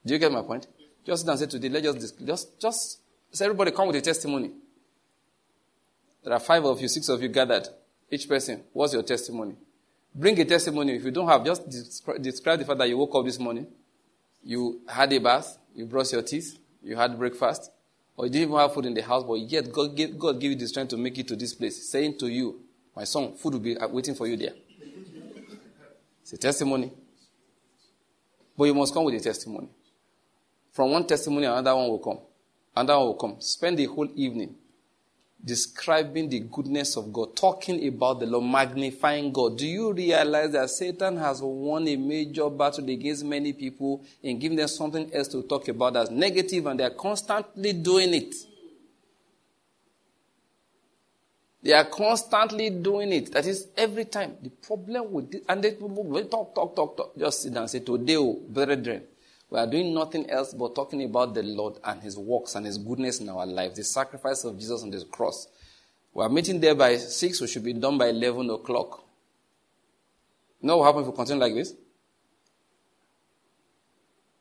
Do you get my point? Just sit and say today, let's just, just, just, everybody come with a testimony. There are five of you, six of you gathered. Each person, what's your testimony? Bring a testimony. If you don't have, just describe, describe the fact that you woke up this morning, you had a bath, you brushed your teeth, you had breakfast, or you didn't even have food in the house, but yet God gave, God gave you the strength to make it to this place, saying to you, my son, food will be uh, waiting for you there. It's a testimony. But you must come with a testimony. From one testimony, another one will come. Another one will come. Spend the whole evening describing the goodness of God, talking about the Lord, magnifying God. Do you realize that Satan has won a major battle against many people and giving them something else to talk about that's negative and they're constantly doing it? They are constantly doing it. That is every time. The problem with this, and they talk, talk, talk, talk. Just sit down and say, Today, oh, brethren, we are doing nothing else but talking about the Lord and His works and His goodness in our lives, the sacrifice of Jesus on the cross. We are meeting there by 6, we should be done by 11 o'clock. You know what happens if we continue like this?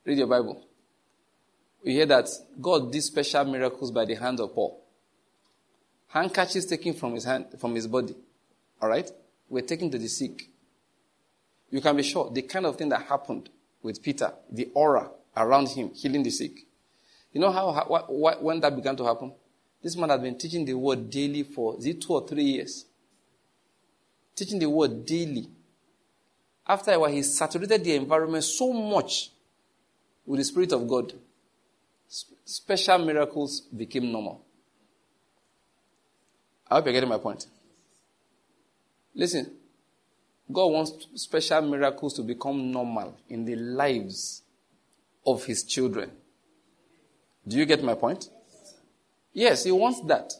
Read your Bible. We hear that God did special miracles by the hand of Paul. Handkerchiefs taken from his hand, from his body. Alright? We're taken to the sick. You can be sure the kind of thing that happened with Peter, the aura around him, healing the sick. You know how, how when that began to happen? This man had been teaching the word daily for, is two or three years? Teaching the word daily. After a while, he saturated the environment so much with the Spirit of God. Special miracles became normal. I hope you're getting my point. Listen, God wants special miracles to become normal in the lives of His children. Do you get my point? Yes, He wants that.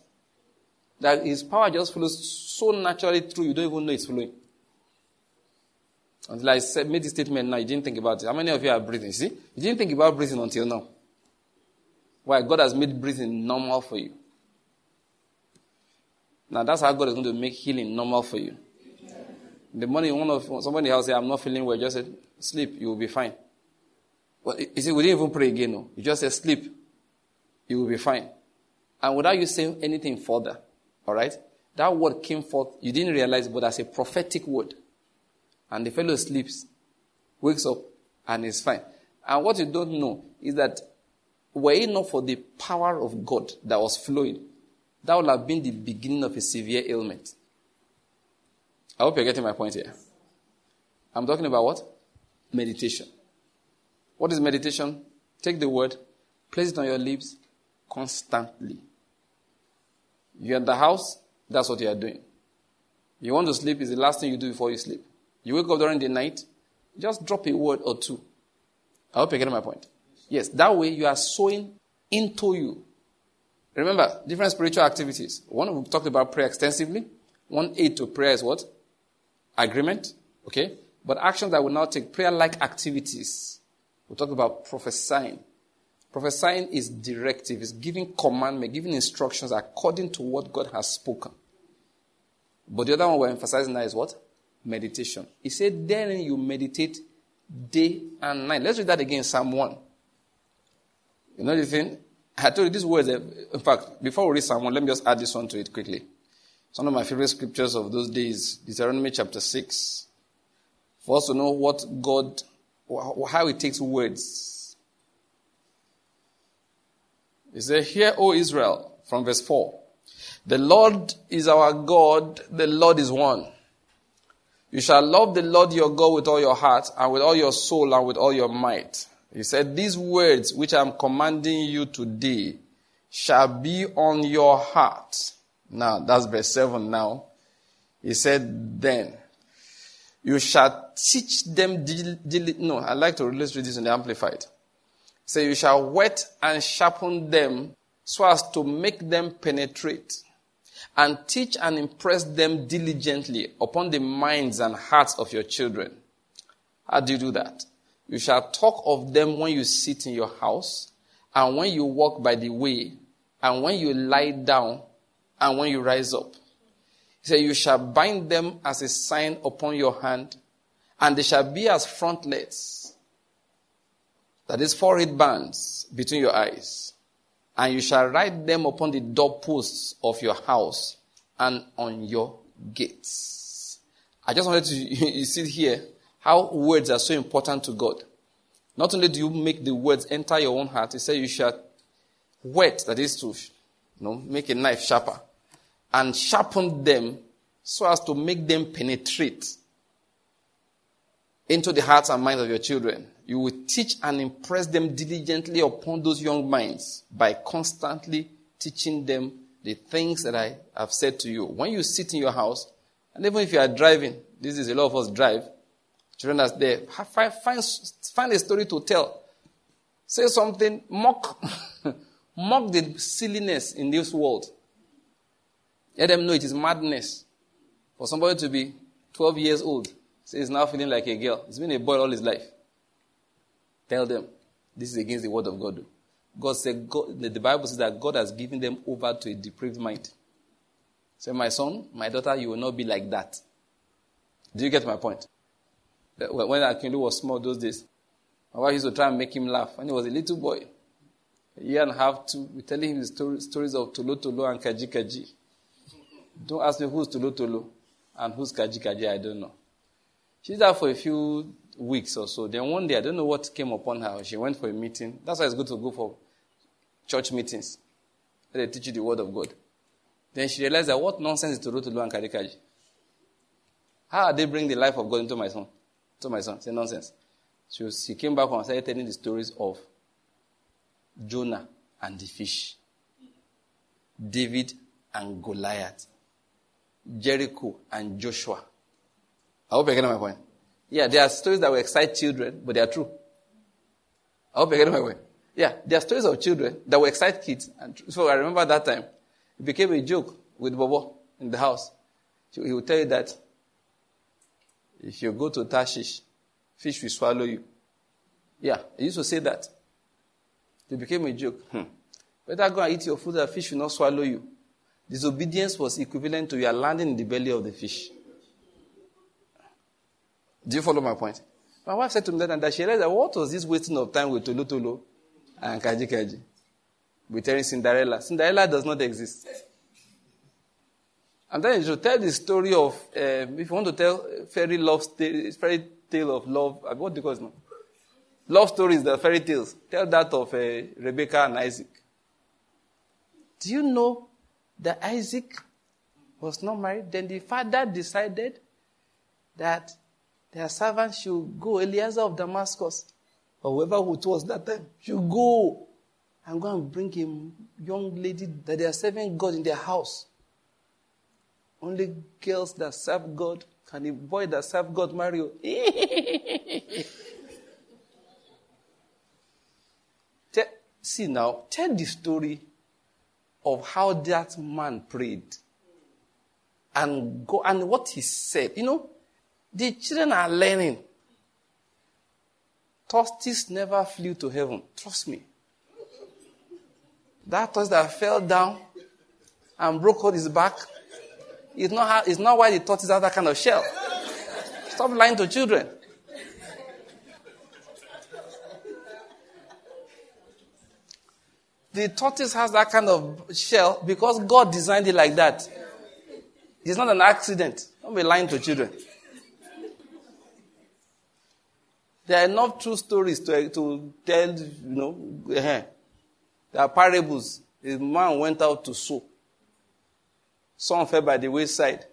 That His power just flows so naturally through, you don't even know it's flowing. Until I said, made this statement now, you didn't think about it. How many of you are breathing? See? You didn't think about breathing until now. Why? God has made breathing normal for you. Now that's how God is going to make healing normal for you. The morning, one of somebody else say, "I'm not feeling well," just said, "Sleep, you will be fine." But you see, we didn't even pray again. No, you just said, "Sleep, you will be fine," and without you saying anything further, all right, that word came forth. You didn't realize, but as a prophetic word, and the fellow sleeps, wakes up, and is fine. And what you don't know is that were it not for the power of God that was flowing, that would have been the beginning of a severe ailment. I hope you're getting my point here. I'm talking about what? Meditation. What is meditation? Take the word, place it on your lips constantly. You're in the house, that's what you are doing. You want to sleep, is the last thing you do before you sleep. You wake up during the night, just drop a word or two. I hope you're getting my point. Yes, that way you are sowing into you. Remember, different spiritual activities. One, we talked about prayer extensively. One aid to prayer is what? Agreement. Okay? But actions that will now take prayer like activities. We talked about prophesying. Prophesying is directive, it's giving commandment, giving instructions according to what God has spoken. But the other one we're emphasizing now is what? Meditation. He said, then you meditate day and night. Let's read that again, Psalm 1. You know the thing? I told you these words. Eh, in fact, before we read 1, let me just add this one to it quickly. It's one of my favorite scriptures of those days, Deuteronomy chapter 6. For us to know what God, how He takes words. He said, Hear, O Israel, from verse 4. The Lord is our God, the Lord is one. You shall love the Lord your God with all your heart, and with all your soul, and with all your might. He said, These words which I'm commanding you today shall be on your heart. Now, that's verse 7 now. He said, Then you shall teach them. no, I like to read this in the Amplified. Say, so you shall whet and sharpen them so as to make them penetrate and teach and impress them diligently upon the minds and hearts of your children. How do you do that? You shall talk of them when you sit in your house, and when you walk by the way, and when you lie down, and when you rise up. He said, You shall bind them as a sign upon your hand, and they shall be as frontlets, that is, forehead bands between your eyes. And you shall write them upon the doorposts of your house and on your gates. I just wanted to you see here how words are so important to God. Not only do you make the words enter your own heart, he said you shall whet, that is to you know, make a knife sharper, and sharpen them so as to make them penetrate into the hearts and minds of your children. You will teach and impress them diligently upon those young minds by constantly teaching them the things that I have said to you. When you sit in your house, and even if you are driving, this is a lot of us drive, children are there, find, find, find a story to tell. Say something, mock, mock the silliness in this world. Let them know it is madness for somebody to be 12 years old. Say he's now feeling like a girl. He's been a boy all his life. Tell them this is against the word of God. God said, God, the Bible says that God has given them over to a depraved mind. Say, my son, my daughter, you will not be like that. Do you get my point? When Akinlu was small those days, my wife used to try and make him laugh. When he was a little boy, a year and a half, two, we're telling him the story, stories of Tolo Tolo and Kaji Kaji. Don't ask me who's Tolo Tolo and who's Kaji Kaji, I don't know. She's there for a few weeks or so. Then one day, I don't know what came upon her. She went for a meeting. That's why it's good to go for church meetings. They teach you the word of God. Then she realized that what nonsense is to go to Lu and Karikaji. How are they bring the life of God into my son? To my son. Say nonsense. So she came back and started telling the stories of Jonah and the fish, David and Goliath, Jericho and Joshua. I hope you're getting my point. Yeah, there are stories that will excite children, but they are true. I hope you're getting my point. Yeah, there are stories of children that will excite kids. And so I remember that time. It became a joke with Bobo in the house. He would tell you that if you go to Tarshish, fish will swallow you. Yeah, he used to say that. It became a joke. Hmm. Better go and eat your food that fish will not swallow you. Disobedience was equivalent to your landing in the belly of the fish. Do you follow my point? My wife said to me that, and she realized that what was this wasting of time with Tolo and Kaji Kaji? With telling Cinderella. Cinderella does not exist. And then you should tell the story of, um, if you want to tell fairy love, story, fairy tale of love, uh, what do you call it now? Love stories, the fairy tales. Tell that of uh, Rebecca and Isaac. Do you know that Isaac was not married? Then the father decided that their servant should go, Eliezer of Damascus, or whoever it was that time, should go and go and bring a young lady that they are serving God in their house. Only girls that serve God can a boy that serve God marry you. See now, tell the story of how that man prayed and go and what he said. You know, the children are learning. Tortoise never flew to heaven. Trust me. That tortoise that fell down and broke out his back is not, is not why the tortoise has that kind of shell. Stop lying to children. The tortoise has that kind of shell because God designed it like that. It's not an accident. Don't be lying to children. There are enough true stories to, to tell, you know. There are parables. A man went out to sow. Some fell by the wayside.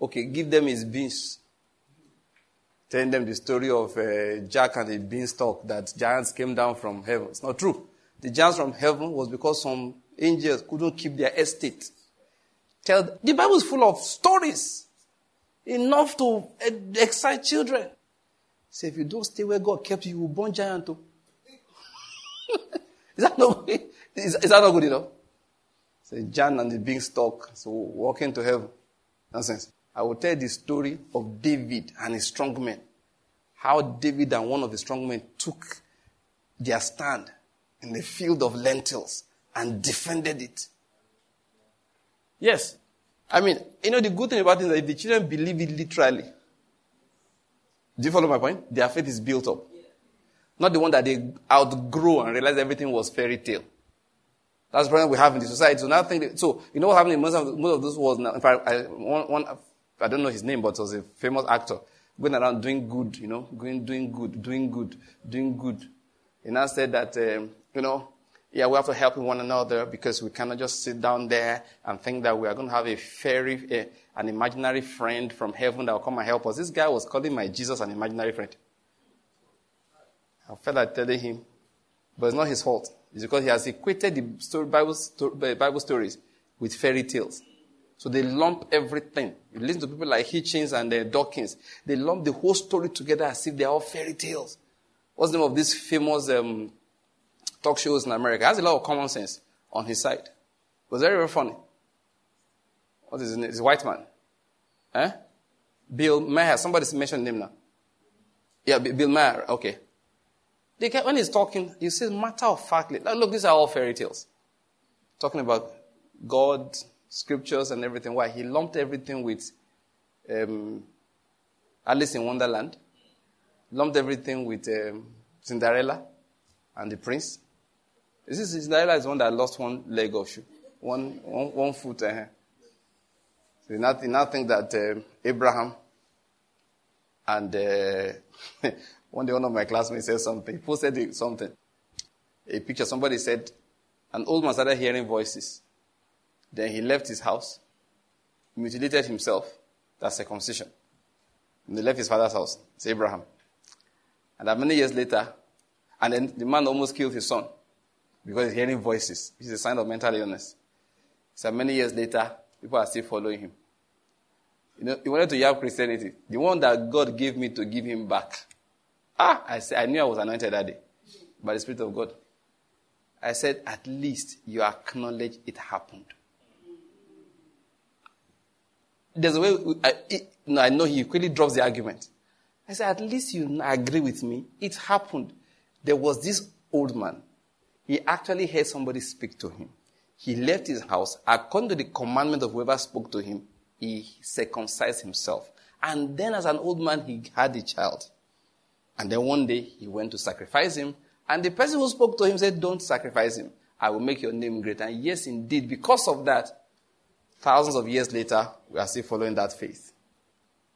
Okay, give them his beans. Tell them the story of uh, Jack and the beanstalk that giants came down from heaven. It's not true. The giants from heaven was because some angels couldn't keep their estate. Tell the Bible is full of stories enough to excite children. Say, if you don't stay where God kept you, you will born giant too. is, that not, is, is that not good enough? Say, John and the beanstalk, so walking to heaven. Nonsense. I will tell the story of David and his strong men. How David and one of the strong men took their stand in the field of lentils and defended it. Yes. I mean, you know, the good thing about it is that if the children believe it literally, do you follow my point? Their faith is built up. Not the one that they outgrow and realize everything was fairy tale. That's the problem we have in the society. So now think, so you know what happened in most of, most of those was now, in fact, I, one, one, I don't know his name, but was a famous actor going around doing good, you know, going, doing good, doing good, doing good. He now said that, um, you know, yeah, we have to help one another because we cannot just sit down there and think that we are going to have a fairy, a, an imaginary friend from heaven that will come and help us. This guy was calling my Jesus an imaginary friend. I felt like telling him, but it's not his fault. It's because he has equated the story, Bible, story, Bible stories with fairy tales. So they lump everything. You listen to people like Hitchens and uh, Dawkins. They lump the whole story together as if they're all fairy tales. What's the name of this famous um, talk shows in America? Has a lot of common sense on his side. It was very, very funny. What is his name? He's a white man. Eh? Bill Maher. Somebody mentioned him now. Yeah, Bill Maher. Okay. Get, when he's talking, he says matter of factly. Look, these are all fairy tales. Talking about God, scriptures, and everything. Why? He lumped everything with um, Alice in Wonderland. Lumped everything with um, Cinderella and the prince. This is Cinderella is one that lost one leg of shoe, one, one, one foot. Uh, so you you not think that uh, Abraham And uh, one day, one of my classmates said something. He posted something. A picture. Somebody said, an old man started hearing voices. Then he left his house, mutilated himself. That's circumcision. And he left his father's house. It's Abraham. And that many years later, and then the man almost killed his son because he's hearing voices. It's a sign of mental illness. So many years later, people are still following him. You know, he wanted to have Christianity. The one that God gave me to give him back. Ah, I, said, I knew I was anointed that day by the Spirit of God. I said, at least you acknowledge it happened. There's a way, I, it, no, I know he quickly drops the argument. I said, at least you agree with me. It happened. There was this old man. He actually heard somebody speak to him. He left his house. According to the commandment of whoever spoke to him, he circumcised himself. And then, as an old man, he had a child. And then one day, he went to sacrifice him. And the person who spoke to him said, Don't sacrifice him. I will make your name great. And yes, indeed, because of that, thousands of years later, we are still following that faith.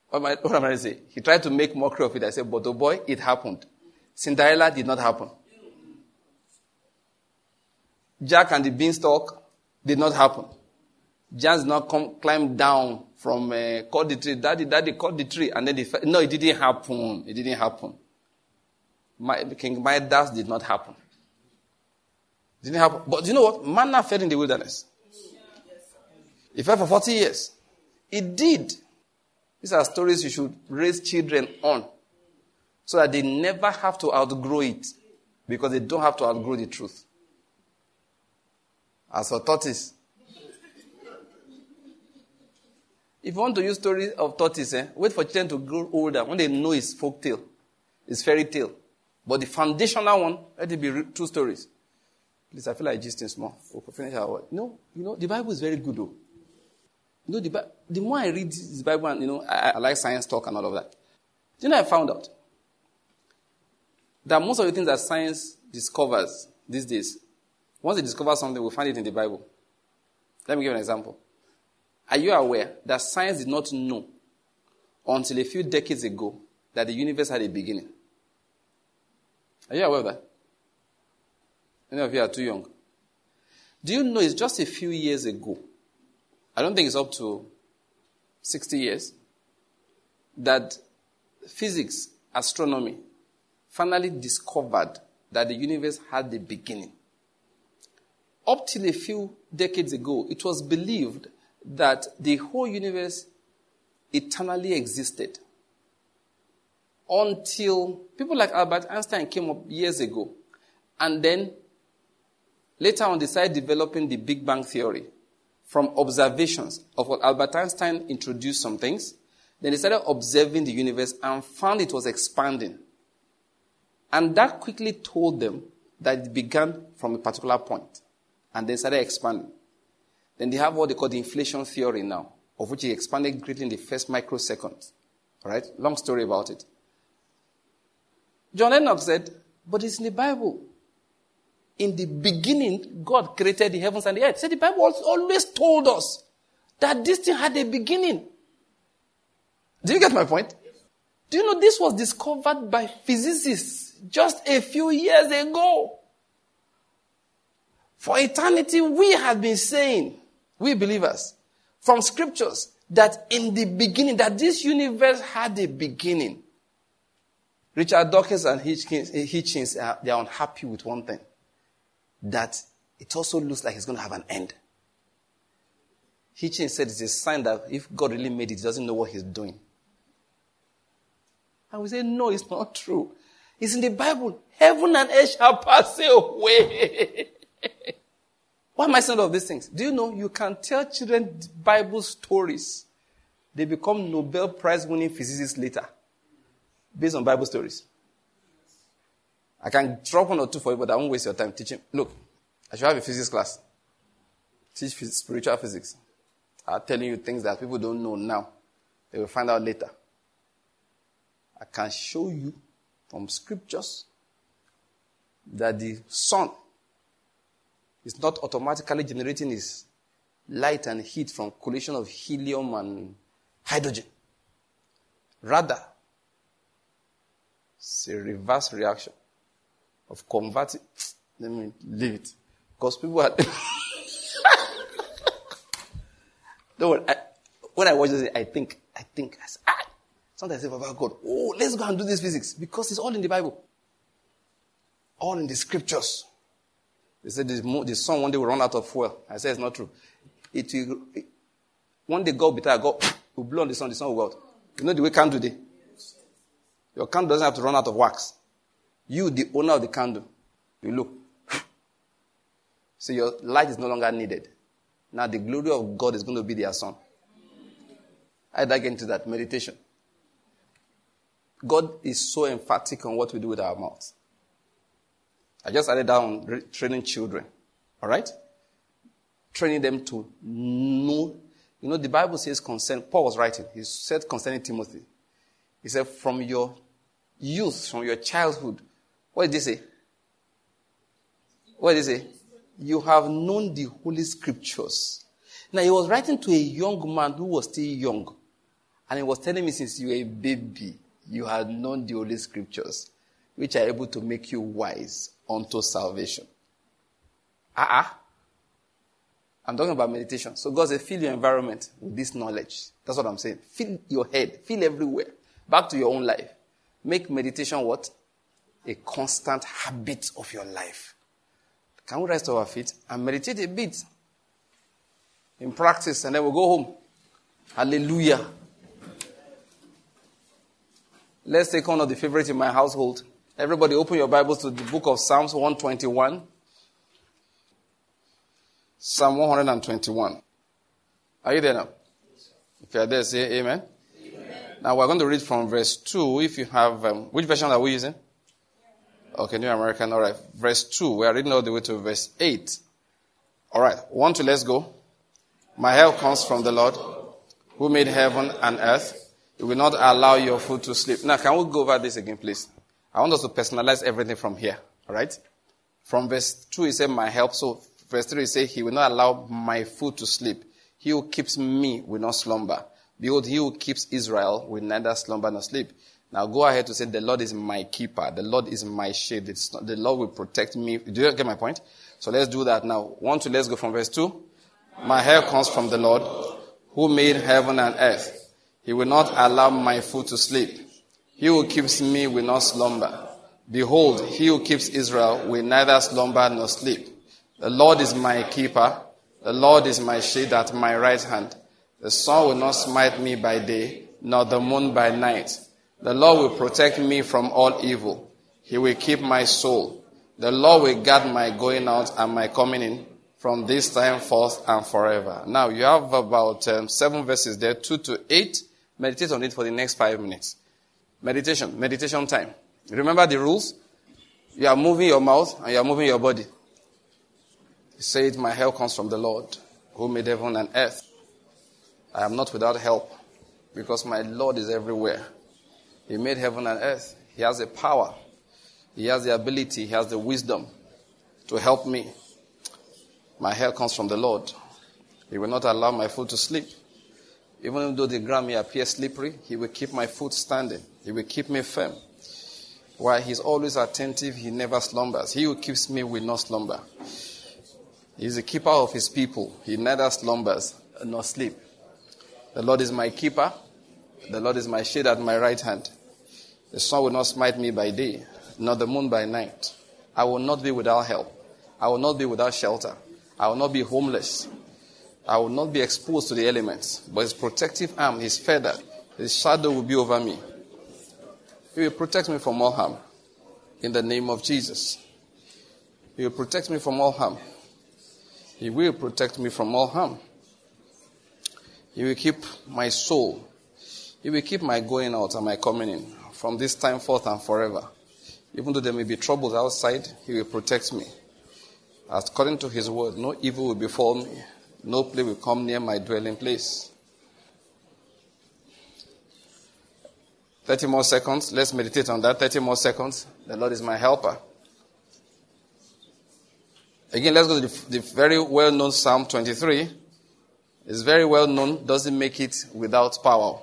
What am I, what am I say? He tried to make mockery of it. I said, But oh boy, it happened. Cinderella did not happen. Jack and the beanstalk did not happen. Jack did not come, climb down from uh, cut the tree. Daddy, daddy, cut the tree. And then the, no, it didn't happen. It didn't happen. My, King Midas did not happen. Didn't happen. But you know what? Manna fed in the wilderness. It fed for 40 years. It did. These are stories you should raise children on so that they never have to outgrow it because they don't have to outgrow the truth. As for tortoise, if you want to use stories of tortoise, eh, wait for children to grow older when they know it's folk tale, it's fairy tale. But the foundational one, let it be two stories. Please, I feel like gisting small. We'll finish our word. No, you know, the Bible is very good though. You know, the, the more I read this Bible, and, you know, I, I like science talk and all of that. You know I found out? That most of the things that science discovers these days once they discover something, we'll find it in the Bible. Let me give an example. Are you aware that science did not know until a few decades ago that the universe had a beginning? Are you aware of that? Any of you are too young. Do you know it's just a few years ago? I don't think it's up to 60 years that physics, astronomy, finally discovered that the universe had a beginning up till a few decades ago, it was believed that the whole universe eternally existed. Until people like Albert Einstein came up years ago, and then later on decided developing the Big Bang Theory from observations of what Albert Einstein introduced some things. Then they started observing the universe and found it was expanding. And that quickly told them that it began from a particular point and then started expanding. Then they have what they call the inflation theory now, of which it expanded greatly in the first microsecond. Right? Long story about it. John Enoch said, but it's in the Bible. In the beginning, God created the heavens and the earth. So the Bible always told us that this thing had a beginning. Do you get my point? Do you know this was discovered by physicists just a few years ago? For eternity, we have been saying, we believers, from scriptures, that in the beginning, that this universe had a beginning. Richard Dawkins and eh, Hitchens are, they are unhappy with one thing. That it also looks like it's going to have an end. Hitchens said it's a sign that if God really made it, he doesn't know what he's doing. And we say, no, it's not true. It's in the Bible. Heaven and earth shall pass away. Why am I saying all of these things? Do you know you can tell children Bible stories? They become Nobel Prize winning physicists later based on Bible stories. I can drop one or two for you, but I won't waste your time teaching. Look, I should have a physics class. Teach spiritual physics. I'm telling you things that people don't know now. They will find out later. I can show you from scriptures that the sun is not automatically generating its light and heat from collision of helium and hydrogen. Rather, It's a reverse reaction of converting. Let me leave it. Because people are. Don't worry. I, when I watch this, I think, I think, I say, ah! Sometimes I say, about God, oh, let's go and do this physics. Because it's all in the Bible. All in the scriptures. They said the, sun one day will run out of fuel. I said it's not true. It will, it, one day God will be tired, God will blow on the sun, the sun will go out. You know the way candle do? Your candle doesn't have to run out of wax. You, the owner of the candle, you look. So your light is no longer needed. Now the glory of God is going to be their sun. I dig into that meditation. God is so emphatic on what we do with our mouths. I just added down training children. All right? Training them to know. You know, the Bible says concern. Paul was writing. He said concerning Timothy. He said, from your youth, from your childhood. What did he say? What did he say? You have known the Holy Scriptures. Now, he was writing to a young man who was still young. And he was telling me, since you were a baby, you had known the Holy Scriptures, which are able to make you wise unto salvation. Ah, uh-uh. I'm talking about meditation. So God said, fill your environment with this knowledge. That's what I'm saying. Fill your head, fill everywhere. Back to your own life. Make meditation what? A constant habit of your life. Can we rise to our feet and meditate a bit in practice and then we'll go home? Hallelujah. Let's take one of the favorites in my household. Everybody open your Bibles to the book of Psalms 121. Psalm 121. Are you there now? If you are there, say amen. Now we're going to read from verse 2. If you have, um, which version are we using? Okay, New American. All right. Verse 2. We are reading all the way to verse 8. All right. One, two, let's go. My help comes from the Lord who made heaven and earth. He will not allow your foot to sleep. Now, can we go over this again, please? I want us to personalize everything from here. All right. From verse 2, he said, my help. So verse 3, he said, he will not allow my foot to sleep. He who keeps me will not slumber. Behold, he who keeps Israel will neither slumber nor sleep. Now go ahead to say, the Lord is my keeper. The Lord is my shade. Not, the Lord will protect me. Do you get my point? So let's do that now. One, two, let's go from verse two. My help comes from the Lord who made heaven and earth. He will not allow my foot to sleep. He who keeps me will not slumber. Behold, he who keeps Israel will neither slumber nor sleep. The Lord is my keeper. The Lord is my shade at my right hand. The sun will not smite me by day, nor the moon by night. The Lord will protect me from all evil. He will keep my soul. The Lord will guard my going out and my coming in from this time forth and forever. Now you have about um, seven verses there, two to eight. Meditate on it for the next five minutes. Meditation, meditation time. Remember the rules? You are moving your mouth and you are moving your body. Say it, my help comes from the Lord who made heaven and earth. I am not without help because my Lord is everywhere. He made heaven and earth. He has the power. He has the ability. He has the wisdom to help me. My help comes from the Lord. He will not allow my foot to sleep. Even though the ground may appear slippery, He will keep my foot standing. He will keep me firm. While He's always attentive, He never slumbers. He who keeps me will not slumber. He is the keeper of His people. He neither slumbers nor sleep. The Lord is my keeper. The Lord is my shade at my right hand. The sun will not smite me by day, nor the moon by night. I will not be without help. I will not be without shelter. I will not be homeless. I will not be exposed to the elements. But his protective arm, his feather, his shadow will be over me. He will protect me from all harm. In the name of Jesus. He will protect me from all harm. He will protect me from all harm. He will keep my soul. He will keep my going out and my coming in from this time forth and forever. Even though there may be troubles outside, He will protect me. According to His word, no evil will befall me, no plague will come near my dwelling place. 30 more seconds. Let's meditate on that. 30 more seconds. The Lord is my helper. Again, let's go to the, the very well known Psalm 23. It's very well known, doesn't make it without power.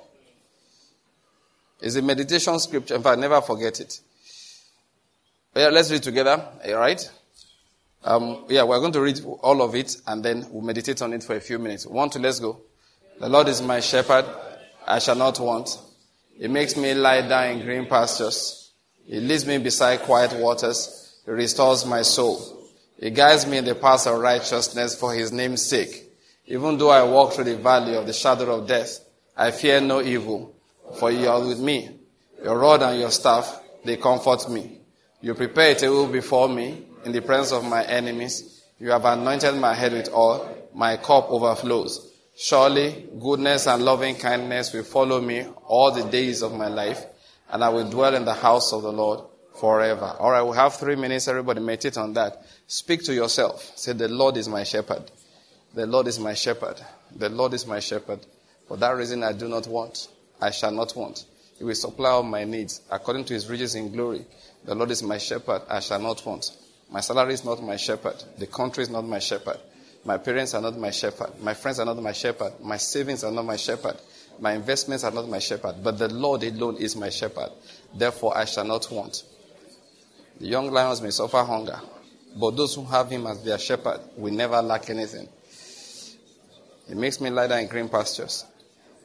It's a meditation scripture. In fact, never forget it. Yeah, let's read together. All right. Um, yeah, we're going to read all of it and then we'll meditate on it for a few minutes. One, two, let's go. The Lord is my shepherd. I shall not want. He makes me lie down in green pastures. He leads me beside quiet waters. He restores my soul. He guides me in the paths of righteousness for his name's sake. Even though I walk through the valley of the shadow of death, I fear no evil, for you are with me. Your rod and your staff, they comfort me. You prepare a table before me in the presence of my enemies. You have anointed my head with oil. My cup overflows. Surely goodness and loving kindness will follow me all the days of my life, and I will dwell in the house of the Lord forever. All right, we have three minutes. Everybody meditate on that. Speak to yourself. Say, The Lord is my shepherd. The Lord is my shepherd. The Lord is my shepherd. For that reason, I do not want. I shall not want. He will supply all my needs according to his riches in glory. The Lord is my shepherd. I shall not want. My salary is not my shepherd. The country is not my shepherd. My parents are not my shepherd. My friends are not my shepherd. My savings are not my shepherd. My investments are not my shepherd. But the Lord alone is my shepherd. Therefore, I shall not want. The young lions may suffer hunger, but those who have him as their shepherd will never lack anything. He makes me lie down in green pastures.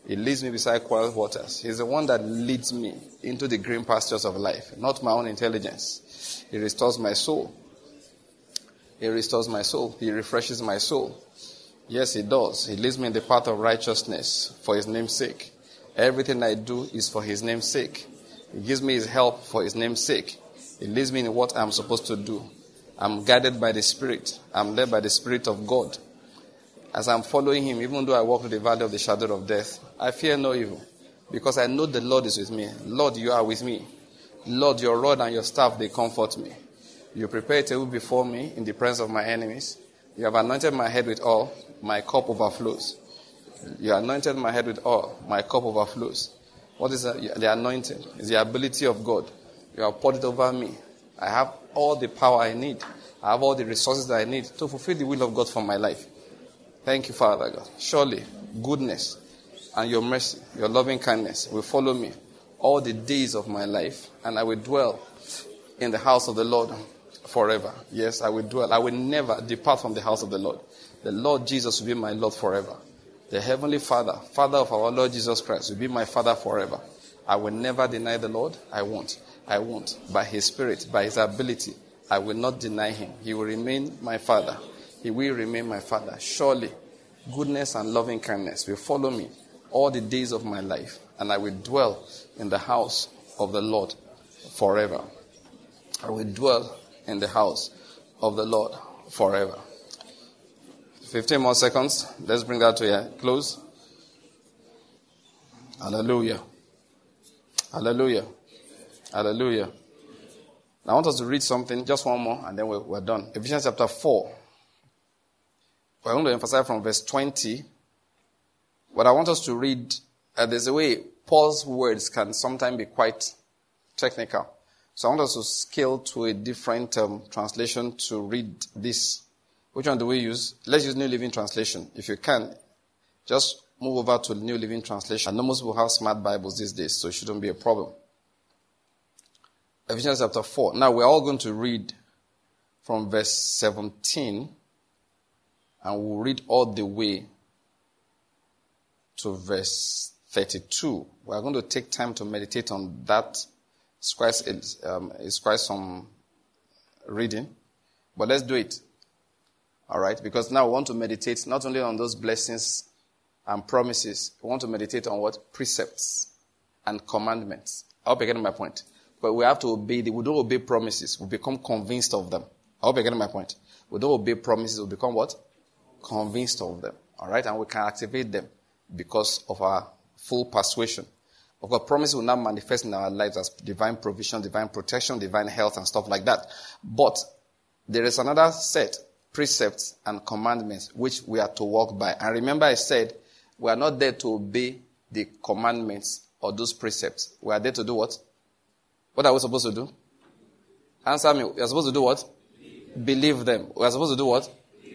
He leads me beside quiet waters. He's the one that leads me into the green pastures of life, not my own intelligence. He restores my soul. He restores my soul. He refreshes my soul. Yes, He does. He leads me in the path of righteousness for His name's sake. Everything I do is for His name's sake. He gives me His help for His name's sake. He leads me in what I'm supposed to do. I'm guided by the Spirit. I'm led by the Spirit of God. As I'm following Him, even though I walk through the valley of the shadow of death, I fear no evil because I know the Lord is with me. Lord, you are with me. Lord, your rod and your staff, they comfort me. You prepare a table before me in the presence of my enemies. You have anointed my head with oil. My cup overflows. You anointed my head with oil. My cup overflows. What is the anointing? It's the ability of God. You have poured it over me. I have all the power I need. I have all the resources that I need to fulfill the will of God for my life. Thank you, Father God. Surely, goodness and your mercy, your loving kindness will follow me all the days of my life, and I will dwell in the house of the Lord forever. Yes, I will dwell. I will never depart from the house of the Lord. The Lord Jesus will be my Lord forever. The Heavenly Father, Father of our Lord Jesus Christ, will be my Father forever. I will never deny the Lord. I won't. I won't. By His Spirit, by His ability, I will not deny Him. He will remain my Father. He will remain my Father. Surely, goodness and loving kindness will follow me all the days of my life, and I will dwell in the house of the Lord forever. I will dwell in the house of the Lord forever. 15 more seconds. Let's bring that to a close. Hallelujah. Hallelujah. Hallelujah. I want us to read something, just one more, and then we're, we're done. Ephesians chapter 4. We're going to emphasize from verse 20. What I want us to read, uh, there's a way Paul's words can sometimes be quite technical. So I want us to scale to a different um, translation to read this. Which one do we use? Let's use New Living Translation. If you can, just move over to New Living Translation. I know most people have smart Bibles these days, so it shouldn't be a problem. Ephesians chapter 4. Now we're all going to read from verse 17 and we'll read all the way to verse 32. We're going to take time to meditate on that it's quite, um, it's quite some reading, but let's do it. All right, because now we want to meditate not only on those blessings and promises, we want to meditate on what precepts and commandments. I hope you're getting my point. But we have to obey. The, we don't obey promises. We become convinced of them. I hope you're getting my point. We don't obey promises. We become what? Convinced of them. All right, and we can activate them because of our full persuasion. Of course, promise will not manifest in our lives as divine provision, divine protection, divine health, and stuff like that. But there is another set, precepts and commandments, which we are to walk by. And remember, I said we are not there to obey the commandments or those precepts. We are there to do what? What are we supposed to do? Answer me. We are supposed to do what? Believe them. We are supposed to do what?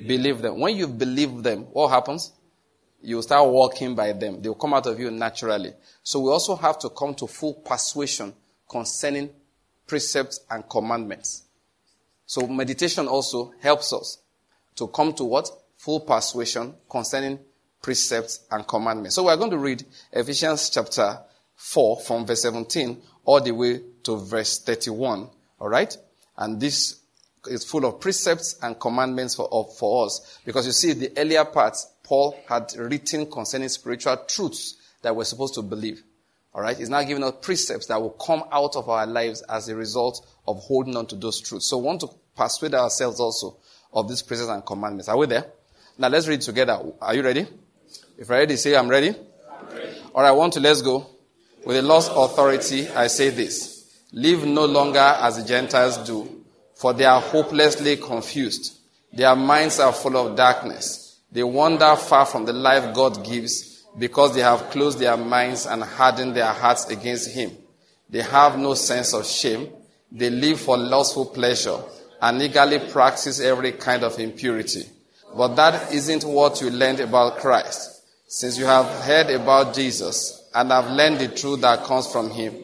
Believe them. When you believe them, what happens? you start walking by them. They will come out of you naturally. So we also have to come to full persuasion concerning precepts and commandments. So meditation also helps us to come to what? Full persuasion concerning precepts and commandments. So we're going to read Ephesians chapter 4 from verse 17 all the way to verse 31. All right? And this is full of precepts and commandments for, for us. Because you see, the earlier parts, Paul had written concerning spiritual truths that we're supposed to believe. All right? He's now giving us precepts that will come out of our lives as a result of holding on to those truths. So we want to persuade ourselves also of these precepts and commandments. Are we there? Now let's read together. Are you ready? If you're ready, say, I'm ready. I'm ready. All right, want to let's go. With the lost authority, I say this. Live no longer as the Gentiles do, for they are hopelessly confused. Their minds are full of darkness. They wander far from the life God gives because they have closed their minds and hardened their hearts against Him. They have no sense of shame. They live for lustful pleasure and eagerly practice every kind of impurity. But that isn't what you learned about Christ. Since you have heard about Jesus and have learned the truth that comes from Him,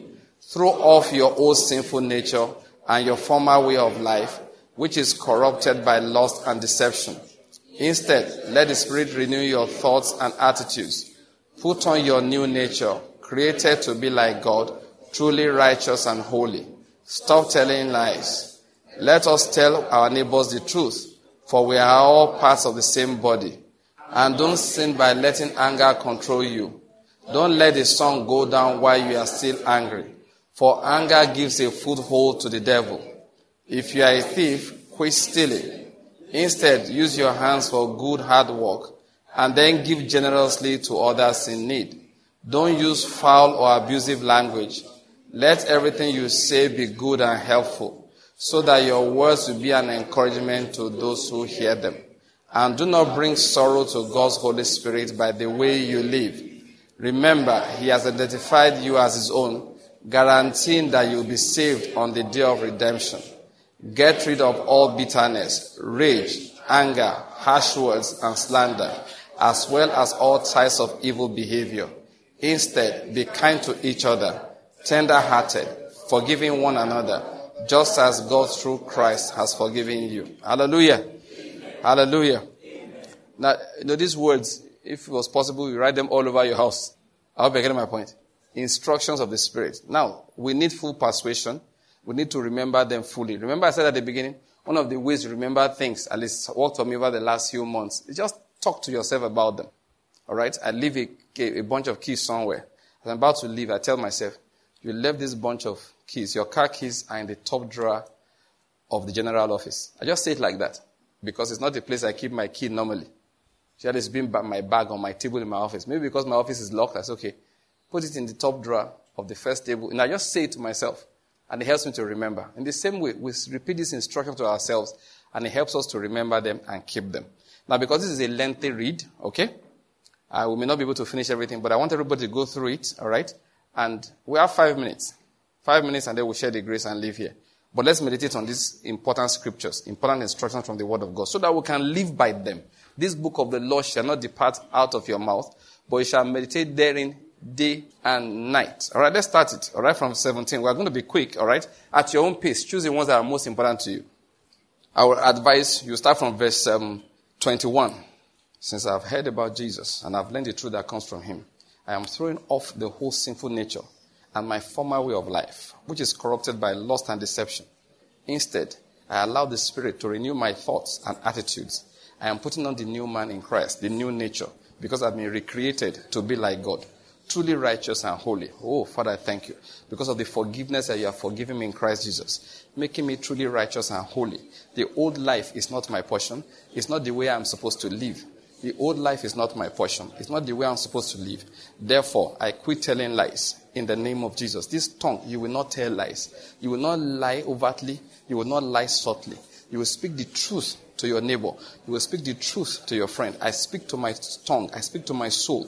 throw off your old sinful nature and your former way of life, which is corrupted by lust and deception. Instead, let the Spirit renew your thoughts and attitudes Put on your new nature, created to be like God, truly righteous and holy. Stop telling lies. Let us tell our neighbors the truth, for we are all parts of the same body. And don't sin by letting anger control you. Don't let the sun go down while you are still angry, for anger gives a foothold to the devil. If you are a thief, quit stealing. Instead, use your hands for good hard work and then give generously to others in need. Don't use foul or abusive language. Let everything you say be good and helpful, so that your words will be an encouragement to those who hear them. And do not bring sorrow to God's Holy Spirit by the way you live. Remember, He has identified you as His own, guaranteeing that you'll be saved on the day of redemption. Get rid of all bitterness, rage, anger, harsh words, and slander as well as all types of evil behavior. Instead, be kind to each other, tender hearted, forgiving one another, just as God through Christ has forgiven you. Hallelujah. Amen. Hallelujah. Amen. Now, you know, these words, if it was possible, you write them all over your house. I hope you're getting my point. Instructions of the Spirit. Now, we need full persuasion. We need to remember them fully. Remember, I said at the beginning, one of the ways to remember things, at least worked for me over the last few months, is just Talk to yourself about them. All right? I leave a, a bunch of keys somewhere. As I'm about to leave, I tell myself, you left this bunch of keys. Your car keys are in the top drawer of the general office. I just say it like that because it's not the place I keep my key normally. She it's been my bag on my table in my office. Maybe because my office is locked, say, okay, put it in the top drawer of the first table. And I just say it to myself. And it helps me to remember. In the same way, we repeat this instruction to ourselves, and it helps us to remember them and keep them. Now, because this is a lengthy read, okay, uh, we may not be able to finish everything, but I want everybody to go through it, all right? And we have five minutes. Five minutes, and then we'll share the grace and leave here. But let's meditate on these important scriptures, important instructions from the Word of God, so that we can live by them. This book of the law shall not depart out of your mouth, but you shall meditate therein day and night. All right, let's start it. All right, from 17. We're going to be quick, all right? At your own pace, choose the ones that are most important to you. I would advise you start from verse um, 21. Since I've heard about Jesus and I've learned the truth that comes from him, I am throwing off the whole sinful nature and my former way of life, which is corrupted by lust and deception. Instead, I allow the Spirit to renew my thoughts and attitudes. I am putting on the new man in Christ, the new nature, because I've been recreated to be like God, truly righteous and holy. Oh, Father, I thank you. Because of the forgiveness that you have forgiven me in Christ Jesus, making me truly righteous and holy. The old life is not my portion. It's not the way I'm supposed to live. The old life is not my portion. It's not the way I'm supposed to live. Therefore, I quit telling lies in the name of Jesus. This tongue, you will not tell lies. You will not lie overtly. You will not lie subtly. You will speak the truth to your neighbor. You will speak the truth to your friend. I speak to my tongue. I speak to my soul.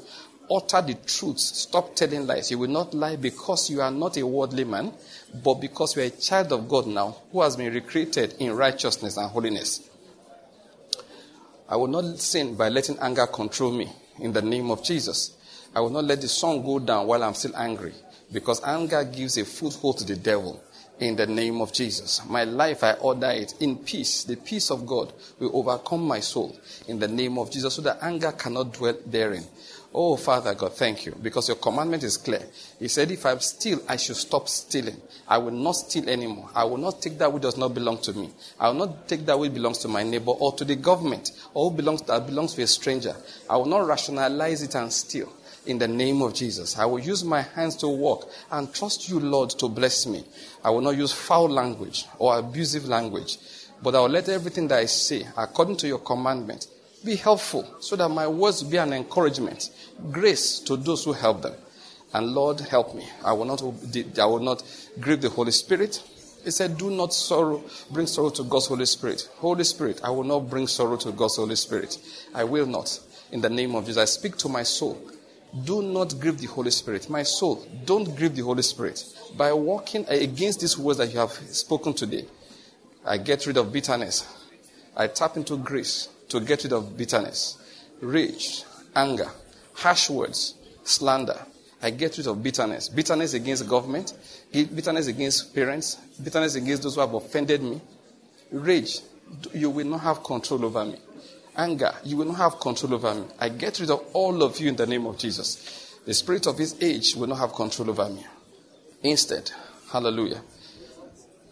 Utter the truth. Stop telling lies. You will not lie because you are not a worldly man, but because you are a child of God now who has been recreated in righteousness and holiness. I will not sin by letting anger control me in the name of Jesus. I will not let the sun go down while I'm still angry because anger gives a foothold to the devil. in the name of Jesus. My life, I order it in peace. The peace of God will overcome my soul in the name of Jesus so that anger cannot dwell therein. Oh, Father God, thank you because your commandment is clear. He said, If I steal, I should stop stealing. I will not steal anymore. I will not take that which does not belong to me. I will not take that which belongs to my neighbor or to the government or belongs, that belongs to a stranger. I will not rationalize it and steal in the name of Jesus. I will use my hands to work and trust you, Lord, to bless me. I will not use foul language or abusive language, but I will let everything that I say, according to your commandment, be helpful so that my words be an encouragement, grace to those who help them. And Lord, help me. I will not, I will not grieve the Holy Spirit. He said, Do not sorrow, bring sorrow to God's Holy Spirit. Holy Spirit, I will not bring sorrow to God's Holy Spirit. I will not. In the name of Jesus, I speak to my soul. Do not grieve the Holy Spirit. My soul, don't grieve the Holy Spirit. By walking against these words that you have spoken today, I get rid of bitterness. I tap into grace to get rid of bitterness, rage, anger, harsh words, slander. I get rid of bitterness. Bitterness against government, bitterness against parents, bitterness against those who have offended me. Rage, you will not have control over me. Anger, you will not have control over me. I get rid of all of you in the name of Jesus. The spirit of this age will not have control over me. Instead, hallelujah,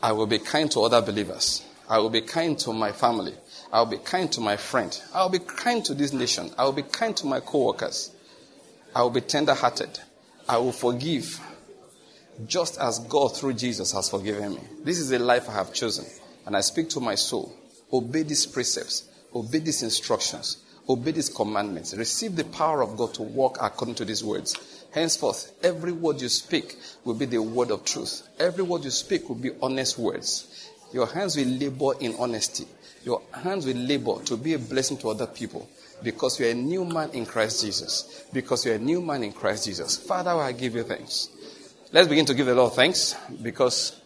I will be kind to other believers. I will be kind to my family. I'll be kind to my friend. I'll be kind to this nation. I'll be kind to my co-workers. I will be tender-hearted. I will forgive just as God through Jesus has forgiven me. This is a life I have chosen. And I speak to my soul. Obey these precepts. Obey these instructions. Obey these commandments. Receive the power of God to walk according to these words. Henceforth, every word you speak will be the word of truth. Every word you speak will be honest words. Your hands will labor in honesty. Your hands will labor to be a blessing to other people because you're a new man in Christ Jesus. Because you're a new man in Christ Jesus. Father, I give you thanks. Let's begin to give the Lord thanks because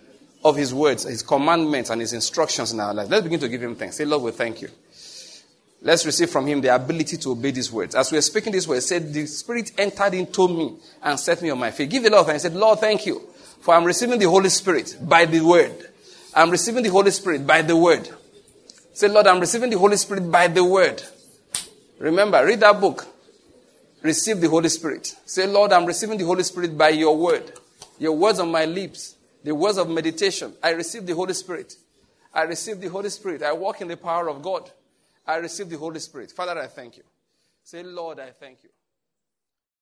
of his words, his commandments, and his instructions in our life. Let's begin to give him thanks. Say, Lord, we thank you. Let's receive from him the ability to obey these words. As we are speaking these words, said, The Spirit entered into me and set me on my feet. Give the Lord thanks. Said, Lord, thank you. For I'm receiving the Holy Spirit by the word. I'm receiving the Holy Spirit by the word. Say, Lord, I'm receiving the Holy Spirit by the word. Remember, read that book. Receive the Holy Spirit. Say, Lord, I'm receiving the Holy Spirit by your word. Your words on my lips. The words of meditation. I receive the Holy Spirit. I receive the Holy Spirit. I walk in the power of God. I receive the Holy Spirit. Father, I thank you. Say, Lord, I thank you.